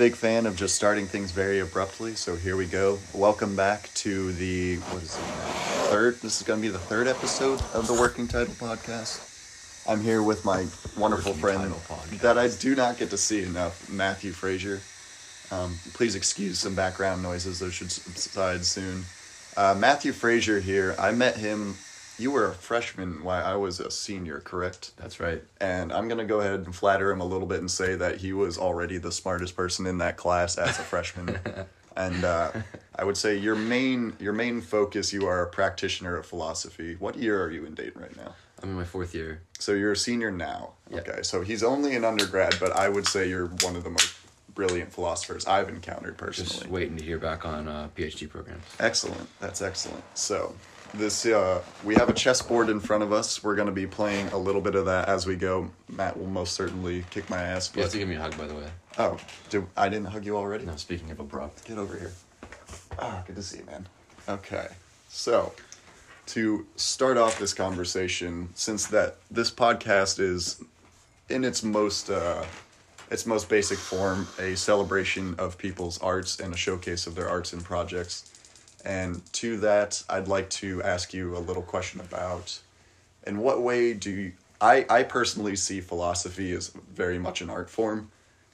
big fan of just starting things very abruptly, so here we go. Welcome back to the what is it? Third. This is going to be the third episode of the Working Title Podcast. I'm here with my wonderful Working friend that I do not get to see enough, Matthew Frazier. Um, please excuse some background noises; those should subside soon. Uh, Matthew Frazier here. I met him. You were a freshman while I was a senior, correct? That's right. and I'm gonna go ahead and flatter him a little bit and say that he was already the smartest person in that class as a freshman. and uh, I would say your main your main focus. You are a practitioner of philosophy. What year are you in Dayton right now? I'm in my fourth year. So you're a senior now. Yeah. Okay, so he's only an undergrad, but I would say you're one of the most brilliant philosophers I've encountered personally. Just waiting to hear back on uh, PhD programs. Excellent. That's excellent. So, this uh, we have a chessboard in front of us. We're going to be playing a little bit of that as we go. Matt will most certainly kick my ass. You have But to give me a hug, by the way. oh, do, I didn't hug you already. No, speaking of abrupt. Get over here. Ah, good to see you, man. Okay, so to start off this conversation, since that this podcast is in its most uh, its most basic form a celebration of people's arts and a showcase of their arts and projects. And to that, I'd like to ask you a little question about in what way do you, I, I personally see philosophy as very much an art form,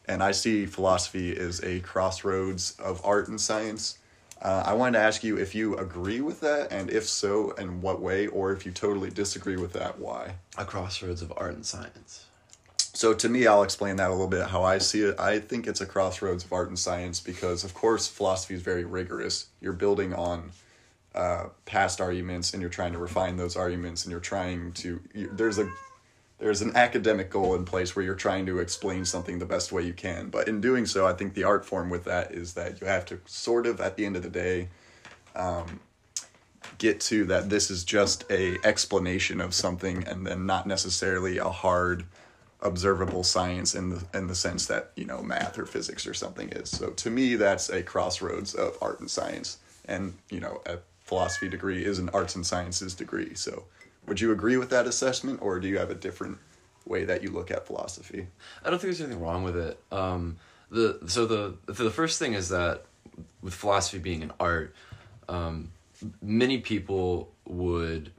and I see philosophy as a crossroads of art and science. Uh, I wanted to ask you if you agree with that, and if so, in what way, or if you totally disagree with that, why. A crossroads of art and science. So to me, I'll explain that a little bit how I see it. I think it's a crossroads of art and science because, of course, philosophy is very rigorous. You're building on uh, past arguments, and you're trying to refine those arguments, and you're trying to. You, there's a there's an academic goal in place where you're trying to explain something the best way you can. But in doing so, I think the art form with that is that you have to sort of, at the end of the day, um, get to that this is just a explanation of something, and then not necessarily a hard observable science in the in the sense that you know math or physics or something is. So to me, that's a crossroads of art and science, and you know a philosophy degree is an arts and sciences degree. So would you agree with that assessment, or do you have a different way that you look at philosophy? I don't think there's anything wrong with it. Um, the so the the first thing is that with philosophy being an art, um, many people would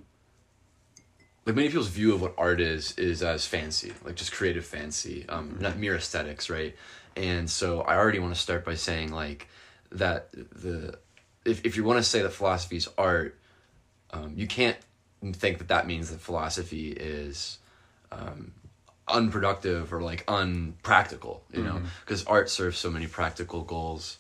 like many people's view of what art is is as fancy, like just creative fancy, um, not mere aesthetics, right? And so I already want to start by saying like that the if if you want to say that philosophy is art, um, you can't think that that means that philosophy is um, unproductive or like unpractical you know? Because art serves so many practical goals.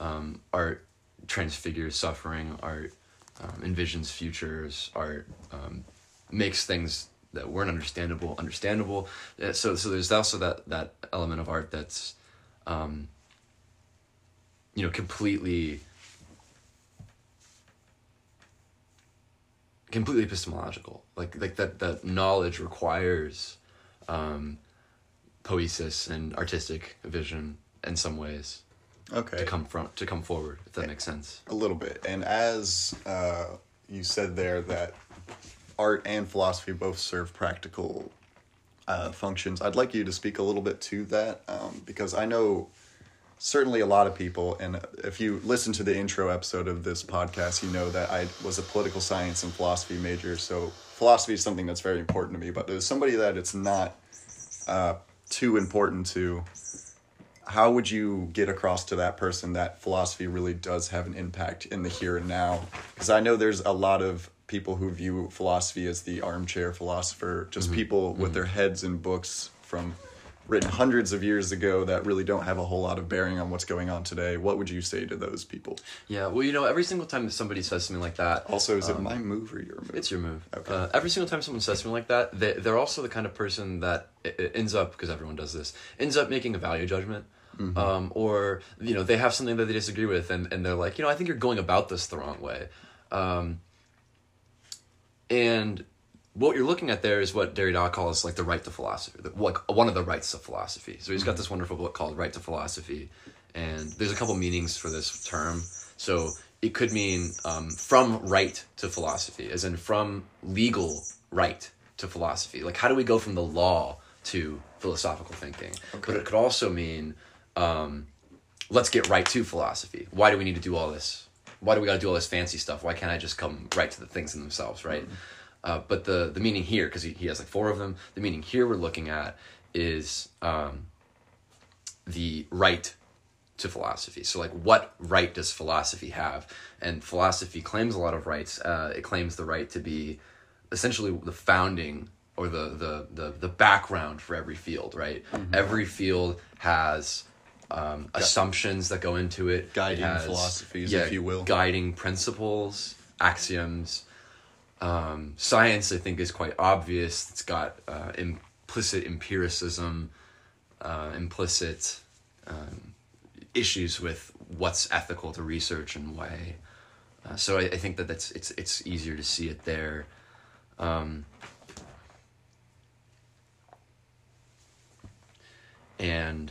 Um, art transfigures suffering art um, envisions futures art um, makes things that weren't understandable understandable. Uh, so so there's also that that element of art that's um, you know completely completely epistemological. Like like that that knowledge requires um poesis and artistic vision in some ways Okay, to come from to come forward if that makes sense. a little bit. And as uh, you said there, that art and philosophy both serve practical uh, functions. I'd like you to speak a little bit to that um, because I know certainly a lot of people, and if you listen to the intro episode of this podcast, you know that I was a political science and philosophy major. So philosophy is something that's very important to me. But there's somebody that it's not uh, too important to. How would you get across to that person that philosophy really does have an impact in the here and now? Because I know there's a lot of people who view philosophy as the armchair philosopher, just people with their heads in books from written hundreds of years ago that really don't have a whole lot of bearing on what's going on today. What would you say to those people? yeah well you know every single time that somebody says something like that Also, is it my move or your move? It's your move. Okay. Uh, every single time someone says something like that, they, they're also the kind of person that ends up, because everyone does this, ends up making a value judgment. Um, or, you know, they have something that they disagree with and, and they're like, you know, I think you're going about this the wrong way. Um, and what you're looking at there is what Derrida calls like the right to philosophy, the, like one of the rights of philosophy. So he's got this wonderful book called Right to Philosophy, and there's a couple meanings for this term. So it could mean um, from right to philosophy, as in from legal right to philosophy. Like how do we go from the law to philosophical thinking? But it could also mean um, let's get right to philosophy. Why do we need to do all this? Why do we got to do all this fancy stuff? Why can't I just come right to the things in themselves, right? Uh, but the the meaning here, because he, he has like four of them, the meaning here we're looking at is um, the right to philosophy. So, like, what right does philosophy have? And philosophy claims a lot of rights. Uh, it claims the right to be essentially the founding or the the the, the background for every field. Right, every field has. Um, assumptions that go into it, It Guiding has- philosophies, if you will. guiding principles, axioms. Um, science, I think, is quite obvious. It's got uh, implicit empiricism, uh, implicit um, issues with what's ethical to research and why. Uh, so I, I think that that's it's it's easier to see it there. Um, and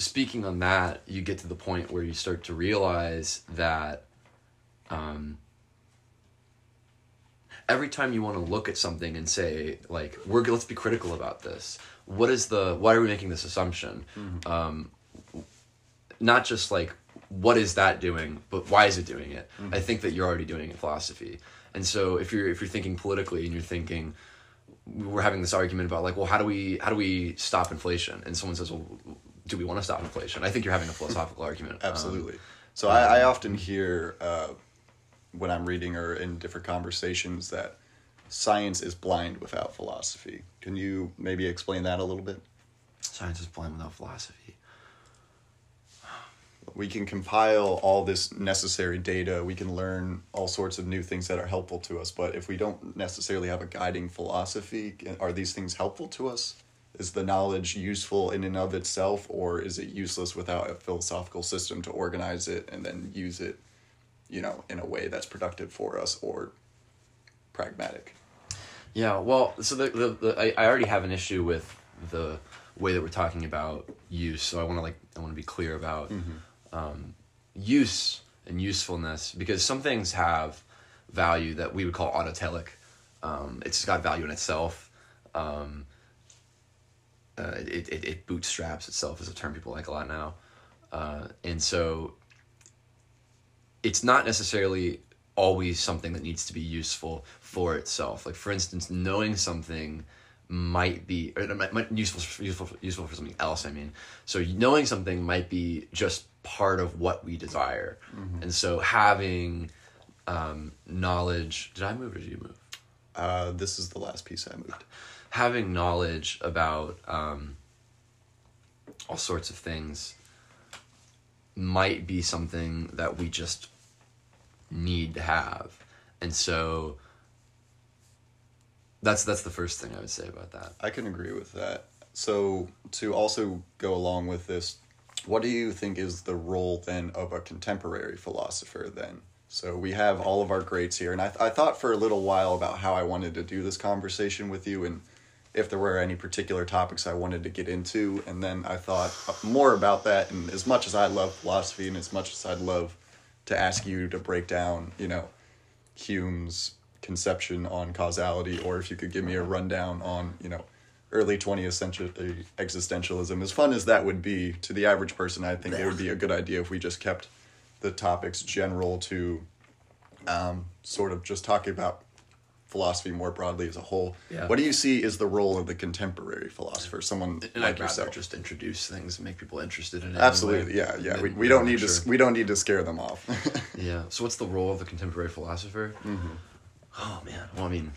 speaking on that, you get to the point where you start to realize that um, every time you want to look at something and say, like, we're let's be critical about this. What is the? Why are we making this assumption? Um, not just like what is that doing, but why is it doing it? I think that you're already doing it in philosophy. And so if you're if you're thinking politically and you're thinking we're having this argument about like well how do we how do we stop inflation and someone says well do we want to stop inflation i think you're having a philosophical argument Um, Absolutely. so I, I often hear uh, when I'm reading or in different conversations that science is blind without philosophy. Can you maybe explain that a little bit? science is blind without philosophy We can compile all this necessary data. We can learn all sorts of new things that are helpful to us. But if we don't necessarily have a guiding philosophy, are these things helpful to us? Is the knowledge useful in and of itself, or is it useless without a philosophical system to organize it and then use it, you know, in a way that's productive for us or pragmatic? Yeah, well, so the, the, the I, I already have an issue with the way that we're talking about use, so I want to like I want to be clear about um, use and usefulness because some things have value that we would call autotelic. Um, it's got value in itself. Um, uh, it, it it bootstraps itself is a term people like a lot now, uh, and so it's not necessarily always something that needs to be useful for itself. Like for instance, knowing something might be or it might, might useful for, useful useful for something else. I mean, so knowing something might be just part of what we desire, and so having um, knowledge. Did I move or did you move? Uh, this is the last piece I moved. Having knowledge about um, all sorts of things might be something that we just need to have and so that's that's the first thing i would say about that I can agree with that. So, to also go along with this, what do you think is the role then of a contemporary philosopher then? So, we have all of our greats here, and I, I thought for a little while about how I wanted to do this conversation with you and if there were any particular topics I wanted to get into, and then I thought more about that. And as much as I love philosophy, and as much as I'd love to ask you to break down, you know, Hume's conception on causality, or if you could give me a rundown on, you know, early 20th century existentialism. As fun as that would be to the average person, I think it would be a good idea if we just kept the topics general to um, sort of just talking about philosophy more broadly as a whole. Yeah. What do you see is the role of the contemporary philosopher, someone and like i'd yourself? just introduce things and make people interested in it Absolutely, yeah, yeah. We, we don't need to we don't need to scare them off. Yeah. So what's the role of the contemporary philosopher? Mm-hmm. Oh man. Well, I mean,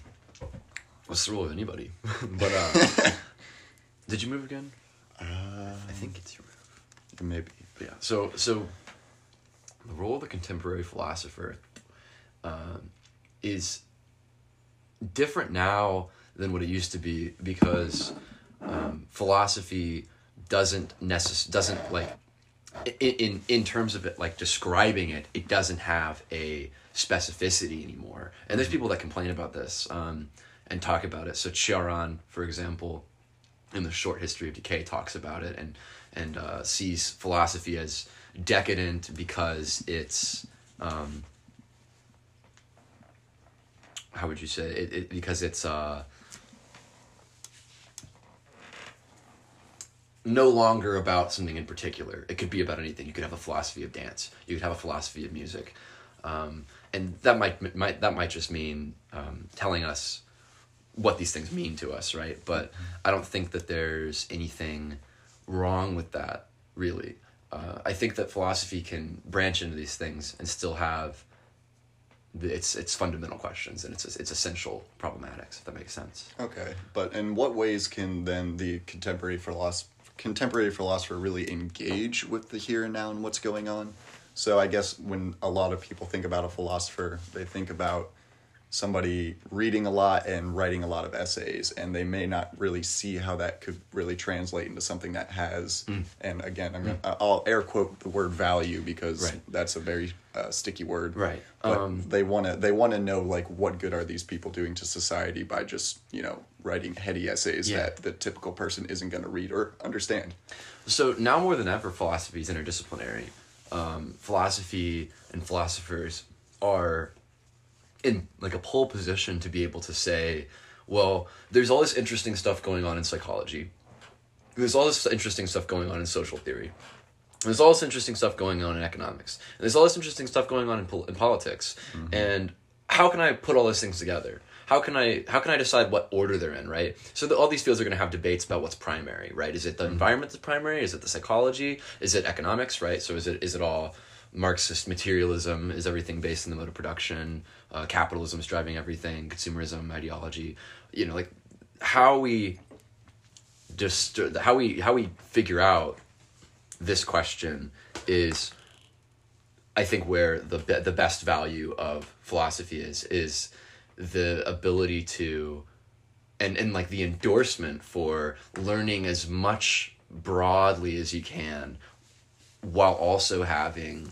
what's the role of anybody? but uh, did you move again? I think it's your move. Maybe. But yeah. So so the role of the contemporary philosopher um, is different now than what it used to be because um, philosophy doesn't necess- doesn't like i- in in terms of it like describing it it doesn't have a specificity anymore. And there's people that complain about this um, and talk about it. So Cioran for example in the short history of decay talks about it and and uh, sees philosophy as decadent because it's um, how would you say it, it because it's uh no longer about something in particular. It could be about anything. You could have a philosophy of dance. You could have a philosophy of music, um, and that might might that might just mean um, telling us what these things mean to us, right? But I don't think that there's anything wrong with that, really. Uh, I think that philosophy can branch into these things and still have its its fundamental questions and its its essential problematics. If that makes sense. Okay, but in what ways can then the contemporary philosopher contemporary philosopher really engage with the here and now and what's going on? So I guess when a lot of people think about a philosopher, they think about somebody reading a lot and writing a lot of essays and they may not really see how that could really translate into something that has Mm. and again I'm gonna, I'll air quote the word value because Right. that's a very uh, sticky word Right. but Um, they want to they want to know like what good are these people doing to society by just you know writing heady essays Yeah. that the typical person isn't going to read or understand So now more than ever, philosophy is interdisciplinary. Um, philosophy and philosophers are in like a pole position to be able to say, well, there's all this interesting stuff going on in psychology. There's all this interesting stuff going on in social theory. There's all this interesting stuff going on in economics. And there's all this interesting stuff going on in, pol- in politics. And how can I put all those things together? How can I how can I decide what order they're in, right? So the, all these fields are going to have debates about what's primary, right? Is it the environment that's primary? Is it the psychology? Is it economics, right? So is it is it all Marxist materialism? Is everything based in the mode of production? Uh, capitalism is driving everything. Consumerism, ideology. You know, like how we just how we how we figure out this question is I think where the be- the best value of philosophy is is the ability to and and like the endorsement for learning as much broadly as you can while also having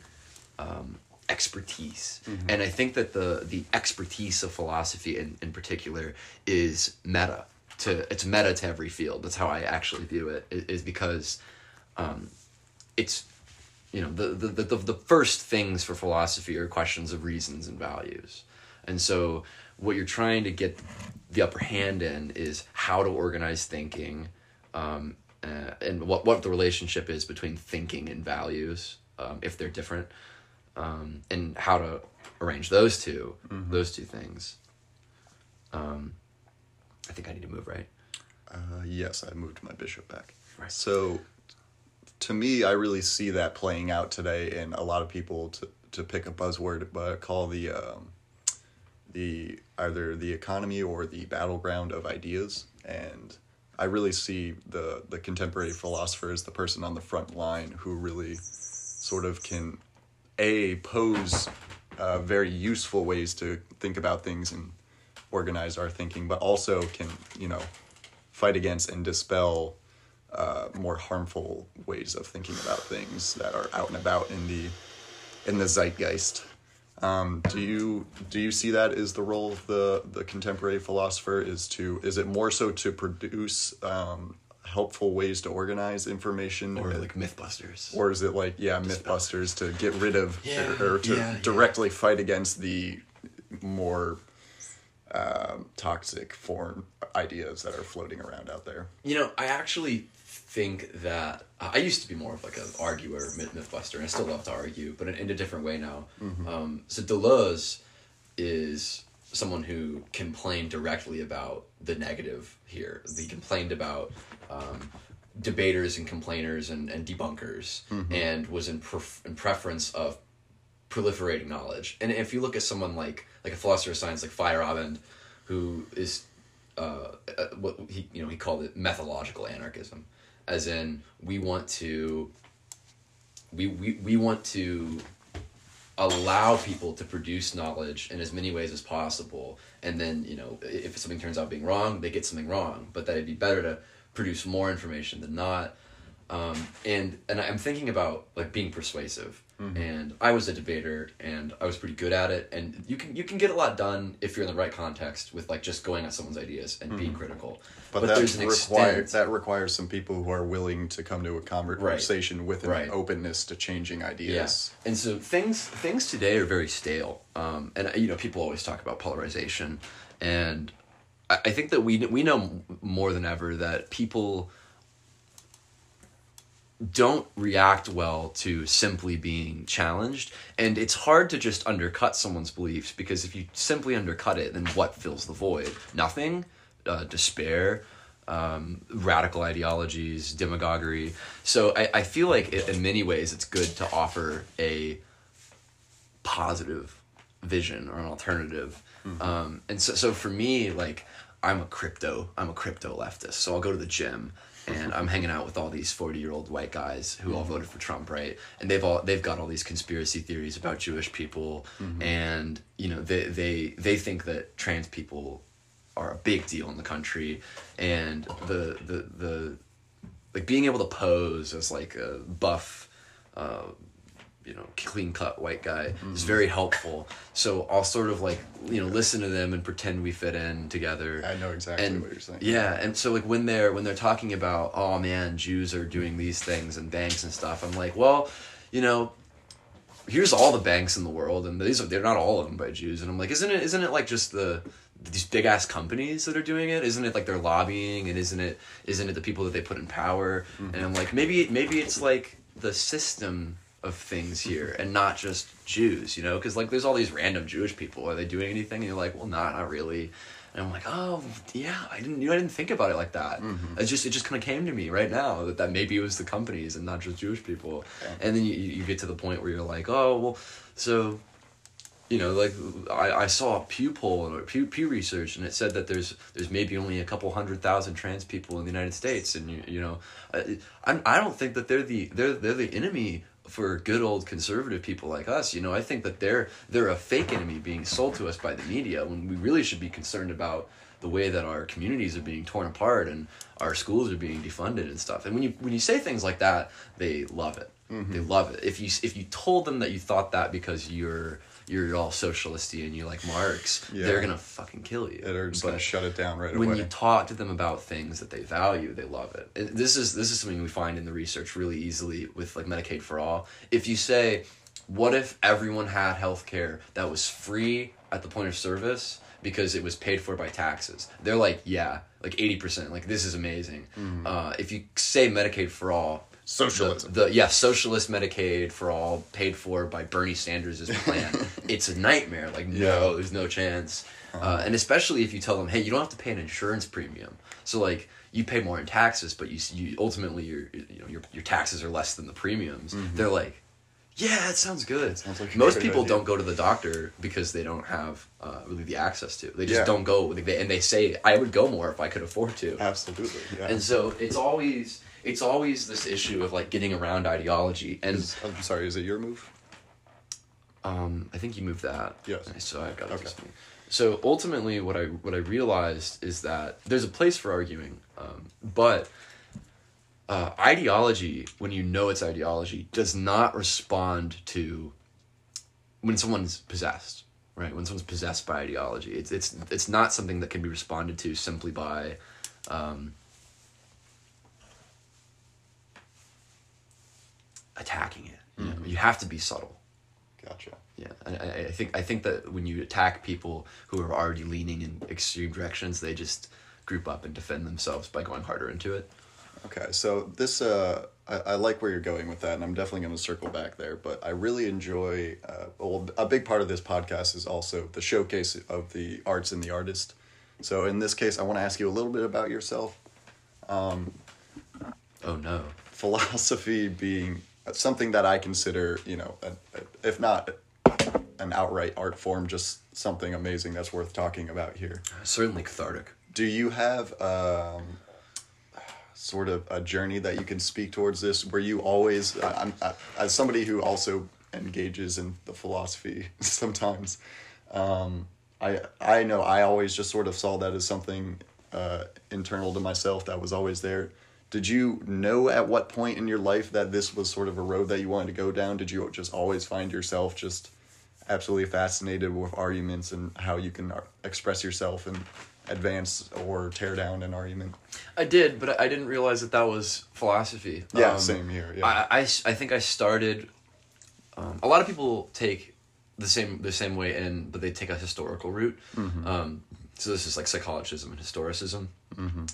um, expertise. And i think that the the expertise of philosophy in, in particular is meta to it's meta to every field. That's how i actually view it i- because um, it's you know the, the the the first things for philosophy are questions of reasons and values. And so what you're trying to get the upper hand in is how to organize thinking um, uh, and what what the relationship is between thinking and values um, if they're different um, and how to arrange those 2 those two things. Um, i think i need to move right? Uh, yes i moved my bishop back. Right. so to me i really see that playing out today in a lot of people to, to pick a buzzword but call the um, the either the economy or the battleground of ideas. And i really see the the contemporary philosopher as the person on the front line who really sort of can a pose uh, very useful ways to think about things and organize our thinking but also can you know fight against and dispel uh, more harmful ways of thinking about things that are out and about in the in the zeitgeist. Um, do you do you see that as the role of the the contemporary philosopher is to is it more so to produce um, helpful ways to organize information or like mythbusters. or is it like yeah mythbusters to get rid of Yeah, or, or to yeah, yeah. directly fight against the more um, toxic foreign ideas that are floating around out there? You know, I actually think that I used to be more of like an arguer, myth, mythbuster, and I still love to argue, but in, in a different way now. Um, so Deleuze is someone who complained directly about the negative here. He complained about um, debaters and complainers and, and debunkers, and was in pref- in preference of proliferating knowledge. And if you look at someone like like a philosopher of science like Feyerabend, who is uh, uh, what he you know he called it methodological anarchism, as in we want to we we, we want to allow people to produce knowledge in as many ways as possible. And then you know if something turns out being wrong they get something wrong. But that it'd be better to produce more information than not. Um, and and i'm thinking about like being persuasive and i was a debater and i was pretty good at it. And you can you can get a lot done if you're in the right context with like just going at someone's ideas and being critical. But, that requires that requires some people who are willing to come to a conversation with an Right. openness to changing ideas. Yes, and so things things today are very stale. Um, and you know, people always talk about polarization, and I, I think that we we know more than ever that people don't react well to simply being challenged. And it's hard to just undercut someone's beliefs because if you simply undercut it then what fills the void? Nothing. Uh, despair um, radical ideologies demagoguery. So I, I feel like it, in many ways it's good to offer a positive vision or an alternative. Um, and so, so for me like i'm a crypto i'm a crypto leftist. So i'll go to the gym and I'm hanging out with all these 40 year old white guys who all voted for Trump, right? And they've all they've got all these conspiracy theories about Jewish people. And you know they they they think that trans people are a big deal in the country. And the the the like being able to pose as like a buff uh you know clean cut white guy. Is very helpful. So i'll sort of like you know listen to them and pretend we fit in together. I know exactly and what you're saying. yeah and so like when they're when they're talking about oh man jews are doing these things and banks and stuff i'm like well you know here's all the banks in the world and these are they're not all owned by jews. And i'm like isn't it isn't it like just the these big ass companies that are doing it? Isn't it like they're lobbying? And isn't it isn't it the people that they put in power? Mm-hmm. And i'm like maybe maybe it's like the system of things here and not just jews you know because like there's all these random jewish people. Are they doing anything? And you're like well not not really. And I'm like, oh yeah, I didn't, you know, I didn't think about it like that. Mm-hmm. It just, it just kind of came to me right now that, that maybe it was the companies and not just Jewish people. And then you, you get to the point where you're like, oh well, so, you know, like I, I saw a Pew poll or Pew Pew research, and it said that there's there's maybe only a couple hundred thousand trans people in the United States, and you you know, I I don't think that they're the they're they're the enemy for good old conservative people like us. You know, I think that they're they're a fake enemy being sold to us by the media when we really should be concerned about the way that our communities are being torn apart and our schools are being defunded and stuff. And when you when you say things like that, they love it. They love it. If you if you told them that you thought that because you're you're all socialisty and you like Marx, Yeah. they're gonna fucking kill you. They're just But- gonna shut it down right when away. When you talk to them about things that they value, they love it. And this is this is something we find in the research really easily with like Medicaid for all. If you say, "What if everyone had health care that was free at the point of service because it was paid for by taxes?" They're like, "Yeah, like eighty percent. Like this is amazing." Uh, if you say Medicaid for all. Socialism. The, the yeah, socialist Medicaid for all, paid for by Bernie Sanders' plan. it's a nightmare. Like no, there's no chance. Uh, and especially if you tell them, hey, you don't have to pay an insurance premium. So like you pay more in taxes, but you you ultimately your you know your your taxes are less than the premiums. They're like, yeah, it sounds good. Sounds like Most people idea. don't go to the doctor because they don't have uh, really the access to. They just Yeah. don't go. They, and they say, I would go more if I could afford to. Absolutely. Yeah. And so it's always it's always this issue of like getting around ideology and Is- I'm sorry. Is it your move? um, I think you moved that. Yes. So I've got it Okay. So ultimately, what I what I realized is that there's a place for arguing, um, but uh, ideology, when you know it's ideology, does not respond to when someone's possessed. Right when someone's possessed by ideology, it's it's it's not something that can be responded to simply by. Um, attacking it you, know? you have to be subtle Gotcha. yeah, I, I I think I think that when you attack people who are already leaning in extreme directions, they just group up and defend themselves by going harder into it. Okay, so this uh, I, I like where you're going with that, and I'm definitely going to circle back there. But I really enjoy. Uh, well, a big part of this podcast is also the showcase of the arts and the artist. So in this case, I want to ask you a little bit about yourself. Oh no! Philosophy being something that I consider, you know, a, a, if not an outright art form, just something amazing that's worth talking about here. Certainly cathartic. Do you have um, sort of a journey that you can speak towards this? Were you always, I- I'm, I, as somebody who also engages in the philosophy sometimes, um, I I know I always just sort of saw that as something uh, internal to myself that was always there. Did you know at what point in your life that this was sort of a road that you wanted to go down? Did you just always find yourself just absolutely fascinated with arguments and how you can ar- express yourself and advance or tear down an argument? I did, but I didn't realize that that was philosophy. Yeah, Um, same here. Yeah. I, I, I think I started. Um, a lot of people take the same the same way in, but they take a historical route. Mm-hmm. Um, so this is like psychologism and historicism.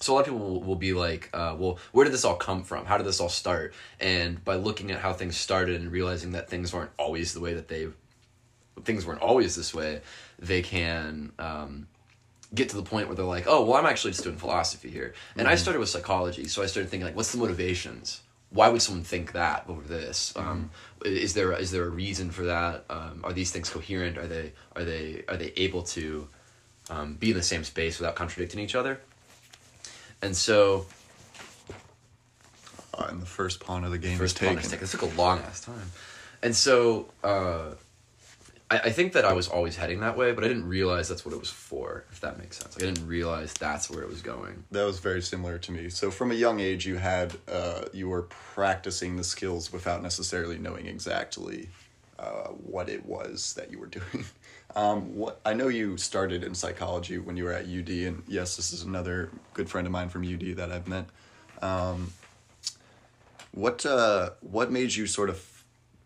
So a lot of people will, will be like, uh, "Well, where did this all come from? How did this all start?" And by looking at how things started and realizing that things weren't always the way that they, things weren't always this way, they can um, get to the point where they're like, "Oh, well, I'm actually just doing philosophy here." And I started with psychology, so I started thinking like, "What's the motivations? Why would someone think that over this? Um, is there is there a reason for that? Um, are these things coherent? Are they are they are they able to um, be in the same space without contradicting each other?" And so Uh, and the first pawn of the game first is taken. taken. This took a long ass time, and so uh, I, I think that I was always heading that way, but I didn't realize that's what it was for. If that makes sense, like, I didn't realize that's where it was going. That was very similar to me. So from a young age, you had uh, you were practicing the skills without necessarily knowing exactly uh, what it was that you were doing. Um, what I know you started in psychology when you were at UD, and yes, this is another good friend of mine from UD that I've met. Um, what uh, what made you sort of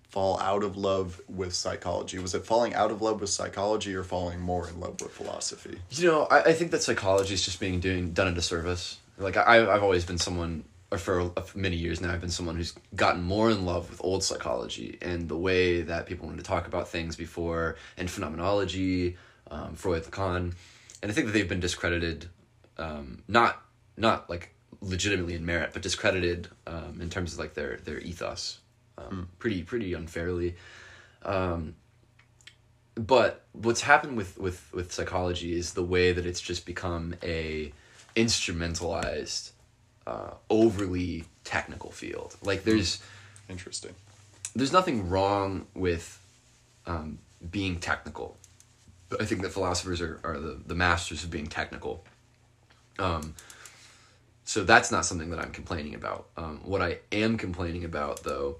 fall out of love with psychology? Was it falling out of love with psychology, or falling more in love with philosophy? You know, I, I think that psychology is just being doing done a disservice. Like I, I've always been someone, or for many years now, I've been someone who's gotten more in love with old psychology and the way that people wanted to talk about things before, and phenomenology, um, Freud, Lacan, and I think that they've been discredited, um, not not like legitimately in merit, but discredited um, in terms of like their their ethos, um, pretty pretty unfairly. Um, but what's happened with with with psychology is the way that it's just become a instrumentalized uh, overly technical field. Like there's Interesting. there's nothing wrong with um, being technical. But i think that philosophers are, are the, the masters of being technical. Um, so that's not something that i'm complaining about. Um, what i am complaining about though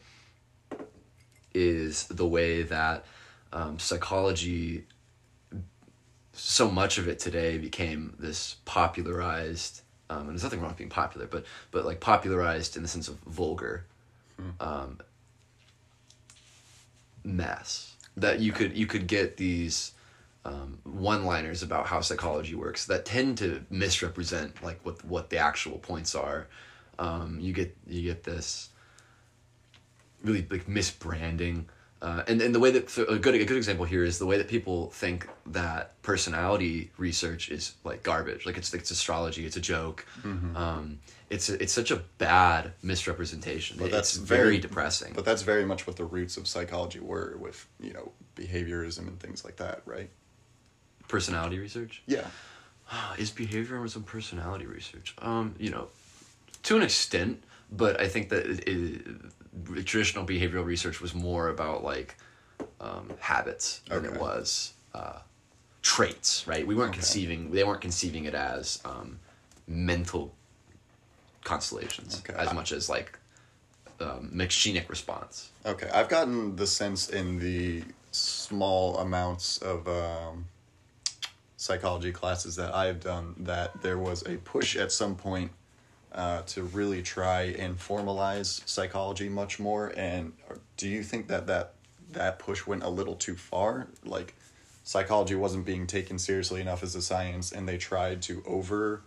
is the way that um, psychology so much of it today became this popularized um, and there's nothing wrong with being popular but but like popularized in the sense of vulgar um, mess that you could you could get these um, one-liners about how psychology works that tend to misrepresent like what what the actual points are. Um, you get you get this really like misbranding uh, and and the way that a good a good example here is the way that people think that personality research is like garbage. Like it's it's astrology it's a joke. Um, it's a, it's such a bad misrepresentation. But it's that's very, very- depressing. But that's very much what the roots of psychology were with, you know, behaviorism and things like that, right? personality research? Yeah. is behaviorism personality research? Um you know to an extent but i think that it, it, traditional behavioral research was more about like um, habits than it was uh, traits right we weren't Okay. conceiving they weren't conceiving it as um, mental constellations Okay. as much as like um, machinic response Okay. I've gotten the sense in the small amounts of um, psychology classes that I've done that there was a push at some point uh, to really try and formalize psychology much more. And do you think that that, that push went a little too far? Like, psychology wasn't being taken seriously enough as a science, and they tried to over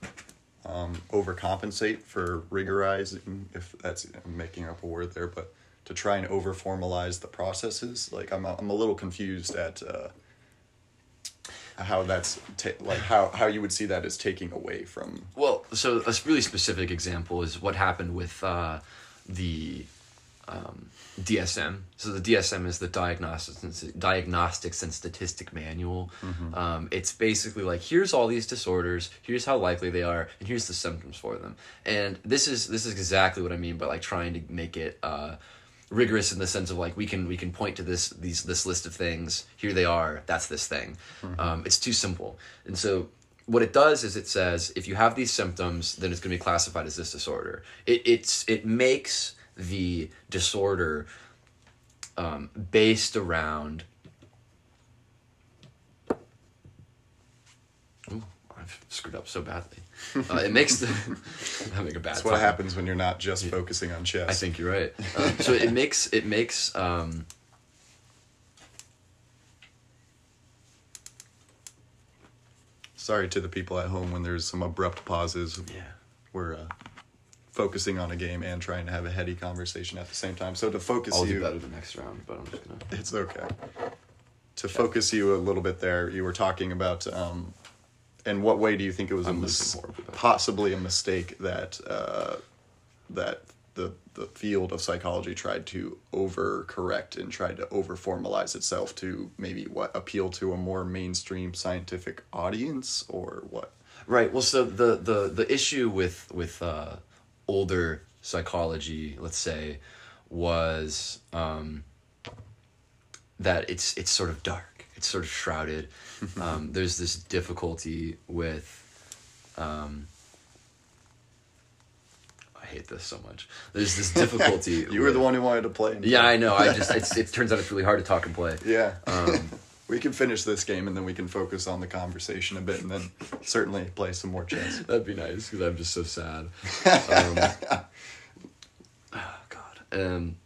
um, overcompensate for rigorizing, if that's I'm making up a word there, but to try and over formalize the processes. Like I'm, I'm a little confused at uh, how that's ta- like how how you would see that as taking away from. Well, so a really specific example is what happened with uh, the um, DSM. So the DSM is the Diagnostics Diagnostics and Statistic Manual. Um, it's basically like here's all these disorders, here's how likely they are, and here's the symptoms for them. And this is this is exactly what I mean by like trying to make it. Uh, rigorous in the sense of like we can we can point to this these this list of things. Here they are. That's this thing. Um, it's too simple. And so what it does is it says if you have these symptoms then it's going to be classified as this disorder. It it's it makes the disorder um, based around Ooh, I've screwed up so badly. Uh, it makes the having a bad. That's what time. happens when you're not just focusing on chess. I think you're right. Um, so it makes it makes um, sorry to the people at home when there's some abrupt pauses. Yeah. We're uh, focusing on a game and trying to have a heady conversation at the same time. So to focus I'll you, do better the next round, but I'm just gonna. it's okay. To focus you a little bit there, you were talking about. Um, in what way do you think it was a mis- listening horribly bad. possibly a mistake that uh, that the the field of psychology tried to overcorrect and tried to over formalize itself to maybe what appeal to a more mainstream scientific audience or what? Right. Well, so the the the issue with with uh, older psychology, let's say, was um, that it's it's sort of dark. It's sort of shrouded. Um, there's this difficulty with. Um, I hate this so much. There's this difficulty. You were the one who wanted to play. Yeah, I know. I just it's, it turns out it's really hard to talk and play. Yeah. Um, we can finish this game and then we can focus on the conversation a bit and then certainly play some more chess. That'd be nice because I'm just so sad. Um, oh God. Um,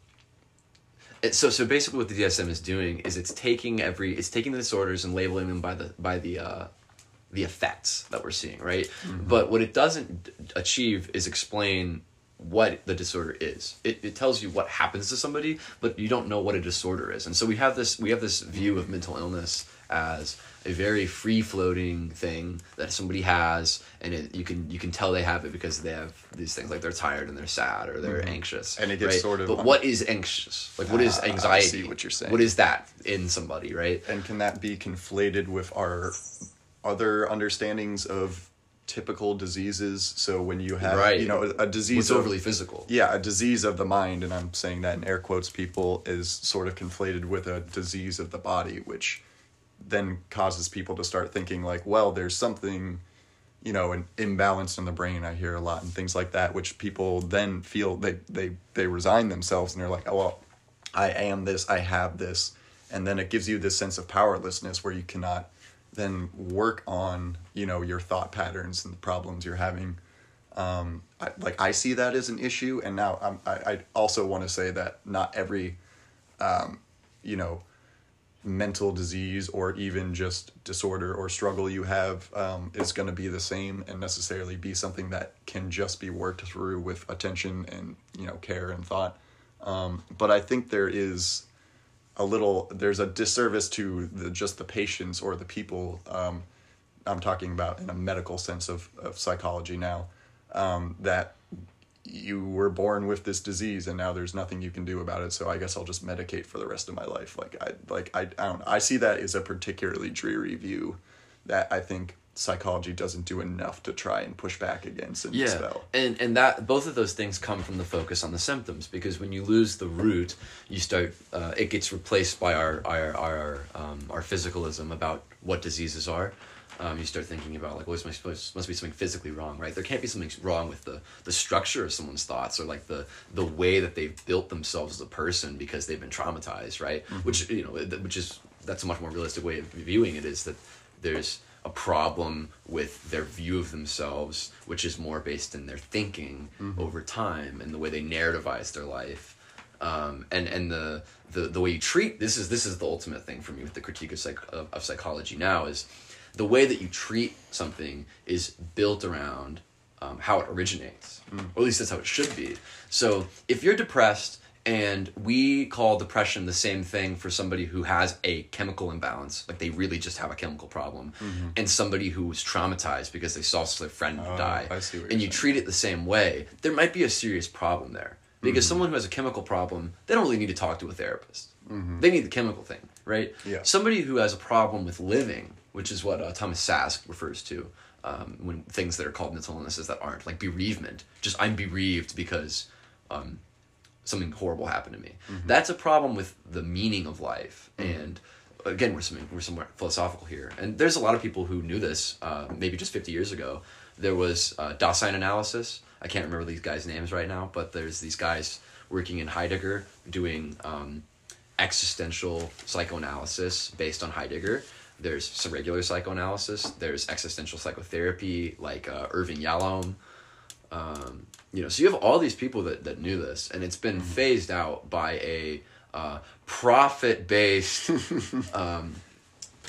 so so basically, what the DSM is doing is it's taking every it's taking the disorders and labeling them by the by the uh, the effects that we're seeing, right? But what it doesn't d- achieve is explain what the disorder is. It, it tells you what happens to somebody, but you don't know what a disorder is. And so we have this we have this view of mental illness as a very free floating thing that somebody has, and it, you can you can tell they have it because they have these things like they're tired and they're sad or they're anxious. And it gets right? sort of But what is anxious? Like what is Ah, I anxiety? see what you're saying. What is that in somebody? Right? And can that be conflated with our other understandings of typical diseases? So when you have, Right. you know, a, disease What's of, overly physical? yeah, a disease of the mind, and I'm saying that in air quotes, people is sort of conflated with a disease of the body, which then causes people to start thinking like, well, there's something, you know, an imbalance in the brain. I hear a lot and things like that, which people then feel they they they resign themselves and they're like, oh well, I am this, I have this, and then it gives you this sense of powerlessness where you cannot then work on you know your thought patterns and the problems you're having um, I, like I see that as an issue, and now I'm, I I also want to say that not every, um, you know, mental disease or even just disorder or struggle you have um, is going to be the same and necessarily be something that can just be worked through with attention and you know care and thought. Um, but I think there is a little there's a disservice to the just the patients or the people um, I'm talking about in a medical sense of, of psychology now um, that you were born with this disease and now there's nothing you can do about it. So I guess I'll just medicate for the rest of my life. Like I like I, I don't I see that as a particularly dreary view that I think psychology doesn't do enough to try and push back against and yeah. dispel. And and that both of those things come from the focus on the symptoms because when you lose the root you start uh, it gets replaced by our our our um, our physicalism about what diseases are um, you start thinking about like, well, this must, must be something physically wrong, right? There can't be something wrong with the, the structure of someone's thoughts or like the the way that they've built themselves as a person because they've been traumatized, right? Which you know, which is that's a much more realistic way of viewing it is that there's a problem with their view of themselves, which is more based in their thinking over time and the way they narrativize their life. Um, and and the, the the way you treat this is this is the ultimate thing for me with the critique of, psych, of, of psychology now is the way that you treat something is built around um, how it originates, or at least that's how it should be. So if you're depressed and we call depression the same thing for somebody who has a chemical imbalance, like they really just have a chemical problem, and somebody who was traumatized because they saw their friend Oh, die, and you're saying. treat it the same way, there might be a serious problem there. Because Mm-hmm. someone who has a chemical problem, they don't really need to talk to a therapist. They need the chemical thing, right? Mm-hmm. Yeah. Somebody who has a problem with living, which is what uh, Thomas Szasz refers to um, when things that are called mental illnesses that aren't, like bereavement. Just I'm bereaved because um, something horrible happened to me. That's a problem with the meaning of life. And again, we're something we're somewhere philosophical here. And there's a lot of people who knew this. Uh, maybe just 50 years ago, there was uh, Dasein analysis. I can't remember these guys' names right now, but there's these guys working in Heidegger doing um, existential psychoanalysis based on Heidegger. There's some regular psychoanalysis. There's existential psychotherapy, like uh, Irvin Yalom. Um, you know, so you have all these people that, that knew this, and it's been phased out by a uh, profit based um,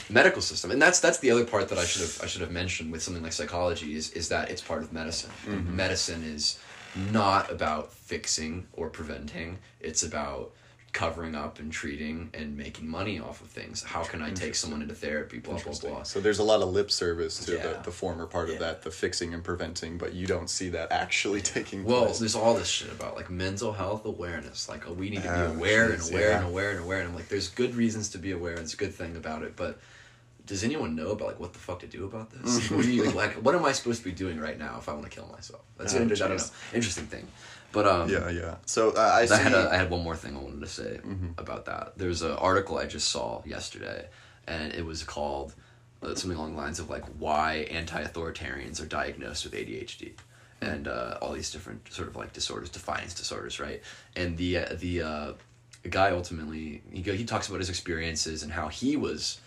medical system and that's that's the other part that i should have i should have mentioned with something like psychology is is that it's part of medicine Mm-hmm. medicine is not about fixing or preventing it's about covering up and treating and making money off of things how can i take someone into therapy blah blah blah So there's a lot of lip service to Yeah. the, the former part of that, the fixing and preventing, but you don't see that actually taking Well, place. Well, there's all this shit about like mental health awareness. Like, oh, we need to be Oh, aware and aware and aware and aware. And I'm like, there's good reasons to be aware. and It's a good thing about it. But does anyone know about like what the fuck to do about this? what do you like? What am I supposed to be doing right now if I want to kill myself? That's Oh, I don't know. Interesting thing. But um, yeah, yeah. So uh, I. I had a, I had one more thing I wanted to say Mm-hmm. about that. There's an article I just saw yesterday, and it was called uh, something along the lines of like why anti-authoritarians are diagnosed with ADHD and uh, all these different sort of like disorders, defiance disorders, right? And the uh, the uh, guy ultimately he go, he talks about his experiences and how he was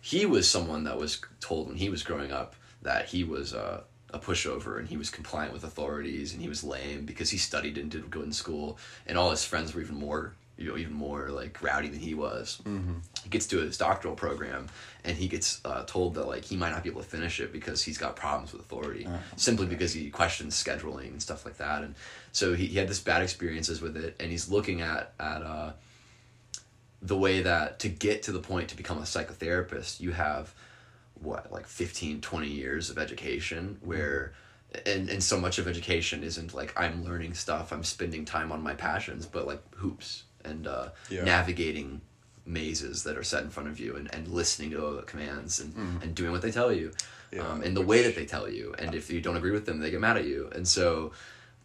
he was someone that was told when he was growing up that he was uh, a pushover and he was compliant with authorities and he was lame because he studied and did good in school. And all his friends were even more you know even more like rowdy than he was. Mm-hmm. he gets to his doctoral program and he gets uh, told that like he might not be able to finish it because he's got problems with authority simply because he questions scheduling and stuff like that. And so he, he had this bad experiences with it and he's looking at at uh, the way that to get to the point to become a psychotherapist you have what like 15 20 years of education where and and so much of education isn't like i'm learning stuff i'm spending time on my passions but like hoops and uh Yeah. navigating mazes that are set in front of you and, and listening to commands and, and doing what they tell you Yeah, um, and the way that they tell you. And if you don't agree with them they get mad at you. And so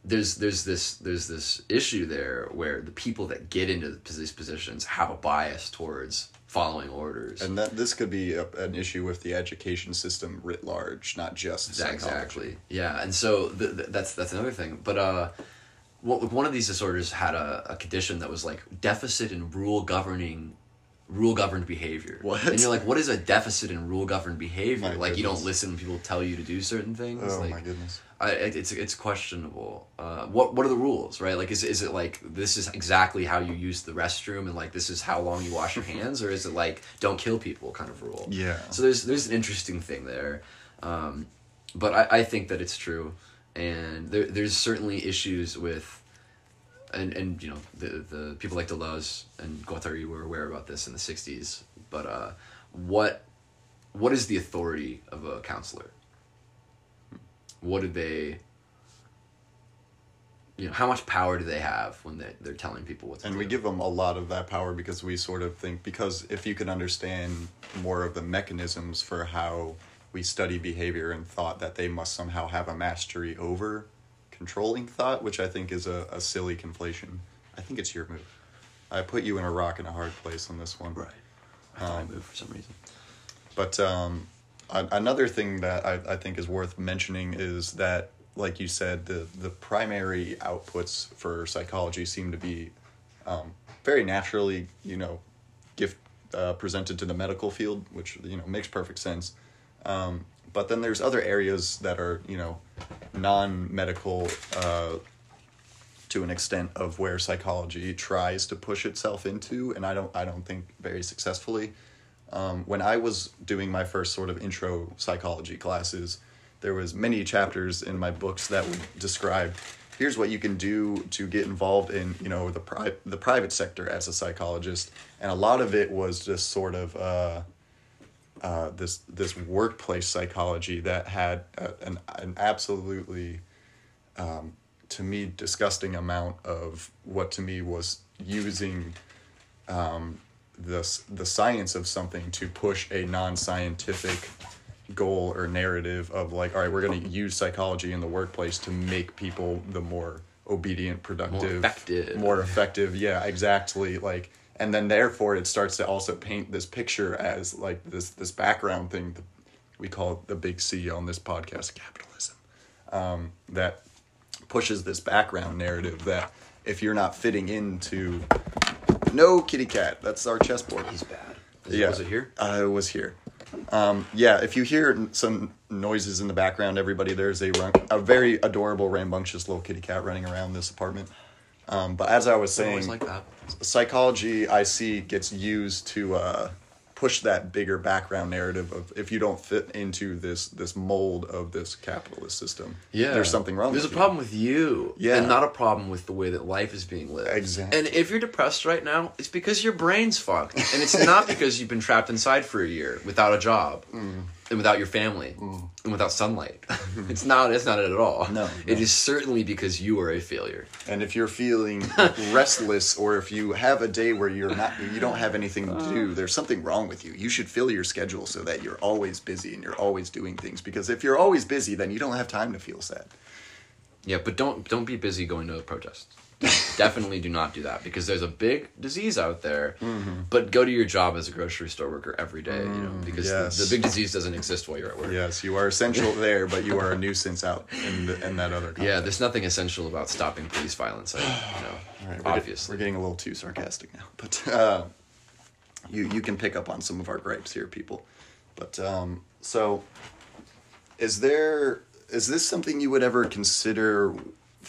there's there's this there's this issue there where the people that get into these positions have a bias towards following orders and that this could be a, an issue with the education system writ large, not just Exactly. Yeah, and so th- th- that's that's another thing. But uh, what one of these disorders had a, a condition that was like deficit in rule governing, rule governed behavior. What? And you're like, what is a deficit in rule governed behavior? My like you don't listen when people tell you to do certain things. Oh like, my goodness. I, it's it's questionable. Uh, what what are the rules, right? Like, is is it like this is exactly how you use the restroom, and like this is how long you wash your hands, or is it like don't kill people kind of rule? Yeah. So there's there's an interesting thing there, um, but I, I think that it's true, and there there's certainly issues with, and and you know the the people like Deleuze and Guattari were aware about this in the '60s, but uh, what what is the authority of a counselor? What do they? You know, how much power do they have when they they're telling people what And do? we give them a lot of that power because we sort of think because if you can understand more of the mechanisms for how we study behavior and thought that they must somehow have a mastery over controlling thought, which I think is a, a silly conflation. I think it's your move. I put you in a rock and a hard place on this one. right. I thought Um, I moved for some reason. But um, another thing that I, I think is worth mentioning is that, like you said, the, the primary outputs for psychology seem to be um, very naturally, you know, gift uh, presented to the medical field, which you know makes perfect sense. Um, but then there's other areas that are you know non-medical uh, to an extent of where psychology tries to push itself into, and I don't I don't think very successfully. Um, when I was doing my first sort of intro psychology classes, there was many chapters in my books that would describe here's what you can do to get involved in you know the pri- the private sector as a psychologist, and a lot of it was just sort of uh, uh, this this workplace psychology that had a, an an absolutely um, to me disgusting amount of what to me was using um, the the science of something to push a non scientific goal or narrative of like all right we're going to use psychology in the workplace to make people the more obedient productive effective. more effective yeah exactly like and then therefore it starts to also paint this picture as like this this background thing that we call the big c on this podcast capitalism um, that pushes this background narrative that if you're not fitting into no kitty cat that's our chessboard He's bad. Is it- yeah was it here? i was here um, yeah if you hear some noises in the background everybody there's a run- a very adorable rambunctious little kitty cat running around this apartment um, but as i was saying like that. Psychology I see gets used to uh, push that bigger background narrative of if you don't fit into this this mold of this capitalist system, Yeah, there's something wrong. There's with a you. problem with you, Yeah. and not a problem with the way that life is being lived. Exactly. And if you're depressed right now, it's because your brain's fucked, and it's not because you've been trapped inside for a year without a job, Mm. And without your family, mm. and without sunlight. it's mm-hmm. not. It's not it at all. No, it no. is certainly because you are a failure. And if you're feeling restless, or if you have a day where you're not, you don't have anything to do, uh. there's something wrong with you. You should fill your schedule so that you're always busy and you're always doing things. Because if you're always busy, then you don't have time to feel sad. Yeah, but don't don't be busy going to a protest. Definitely do not do that because there's a big disease out there. Mm-hmm. But go to your job as a grocery store worker every day, you know, because Mm, yes. the, the big disease doesn't exist while you're at work. Yes, you are essential there, but you are a nuisance out in, the, in that other. Context. Yeah, there's nothing essential about stopping police violence. I, you know, All right, we're, obviously. we're getting a little too sarcastic now, but uh, you you can pick up on some of our gripes here, people. But um, so, is there is this something you would ever consider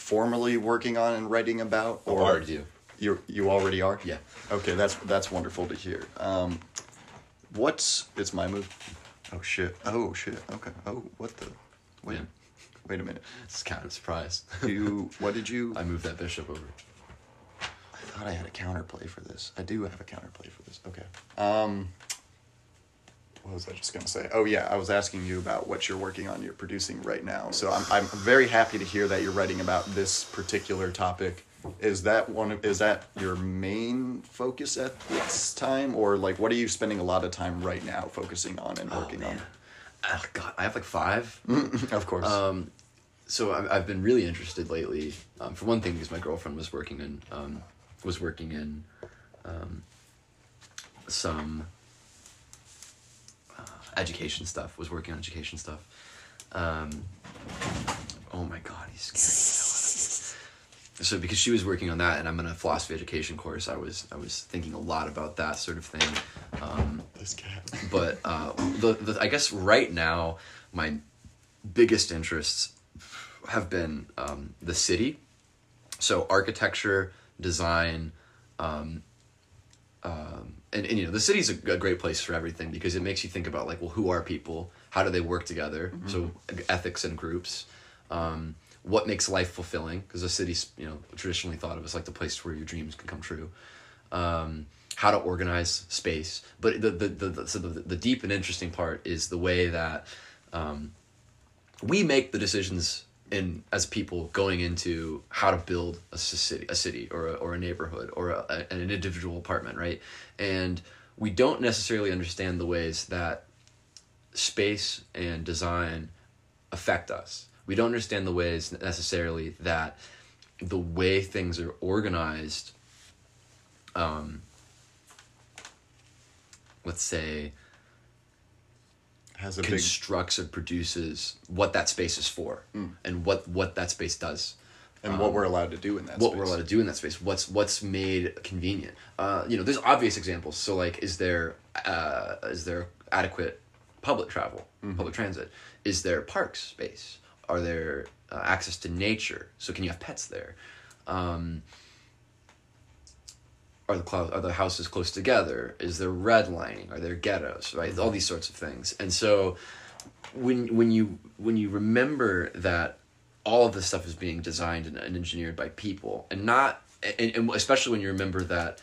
formally working on and writing about, Or already do. You you already are. Yeah. Okay, that's that's wonderful to hear. Um, what's it's my move? Oh shit! Oh shit! Okay. Oh what the? Wait. Yeah. Wait a minute. It's kind of a surprise. You what did you? I moved that bishop over. I thought I had a counterplay for this. I do have a counterplay for this. Okay. Um, what was I just gonna say? Oh yeah, I was asking you about what you're working on. You're producing right now. So I'm I'm very happy to hear that you're writing about this particular topic. Is that one? Of, is that your main focus at this time, or like what are you spending a lot of time right now focusing on and working on? Oh, God, I have like five. of course. Um, so I've, I've been really interested lately. Um, for one thing, because my girlfriend was working in um, was working in um, some education stuff. Was working on education stuff. Um, oh my god, he's scaring the hell out of me. So because she was working on that, and I'm in a philosophy education course, I was I was thinking a lot about that sort of thing. Um, this cat. but uh, the, the I guess right now my biggest interests have been um, the city, so architecture, design, um, um, and, and you know the city's a, a great place for everything because it makes you think about like well who are people? How do they work together? So ethics and groups. Um, what makes life fulfilling? Because the city's you know traditionally thought of as like the place where your dreams can come true. Um, how to organize space. But the the, the, the so the, the deep and interesting part is the way that um, we make the decisions in as people going into how to build a city, a city or a, or a neighborhood or a, an individual apartment, right? And we don't necessarily understand the ways that space and design affect us. We don't understand the ways necessarily that the way things are organized, um, let's say, Has a big. constructs or produces what that space is for and what what that space does. And what we're allowed to do in that. um, what space. we're allowed to do in that space. What's what's made convenient. Uh, you know there's obvious examples. So like is there uh, is there adequate public travel public transit? Is there park space? Are there uh, access to nature? So can you have pets there? Um, are the clou- are the houses close together? Is there redlining? Are there ghettos? Right, all these sorts of things. And so, when when you when you remember that all of this stuff is being designed and, and engineered by people, and not, and, and especially when you remember that,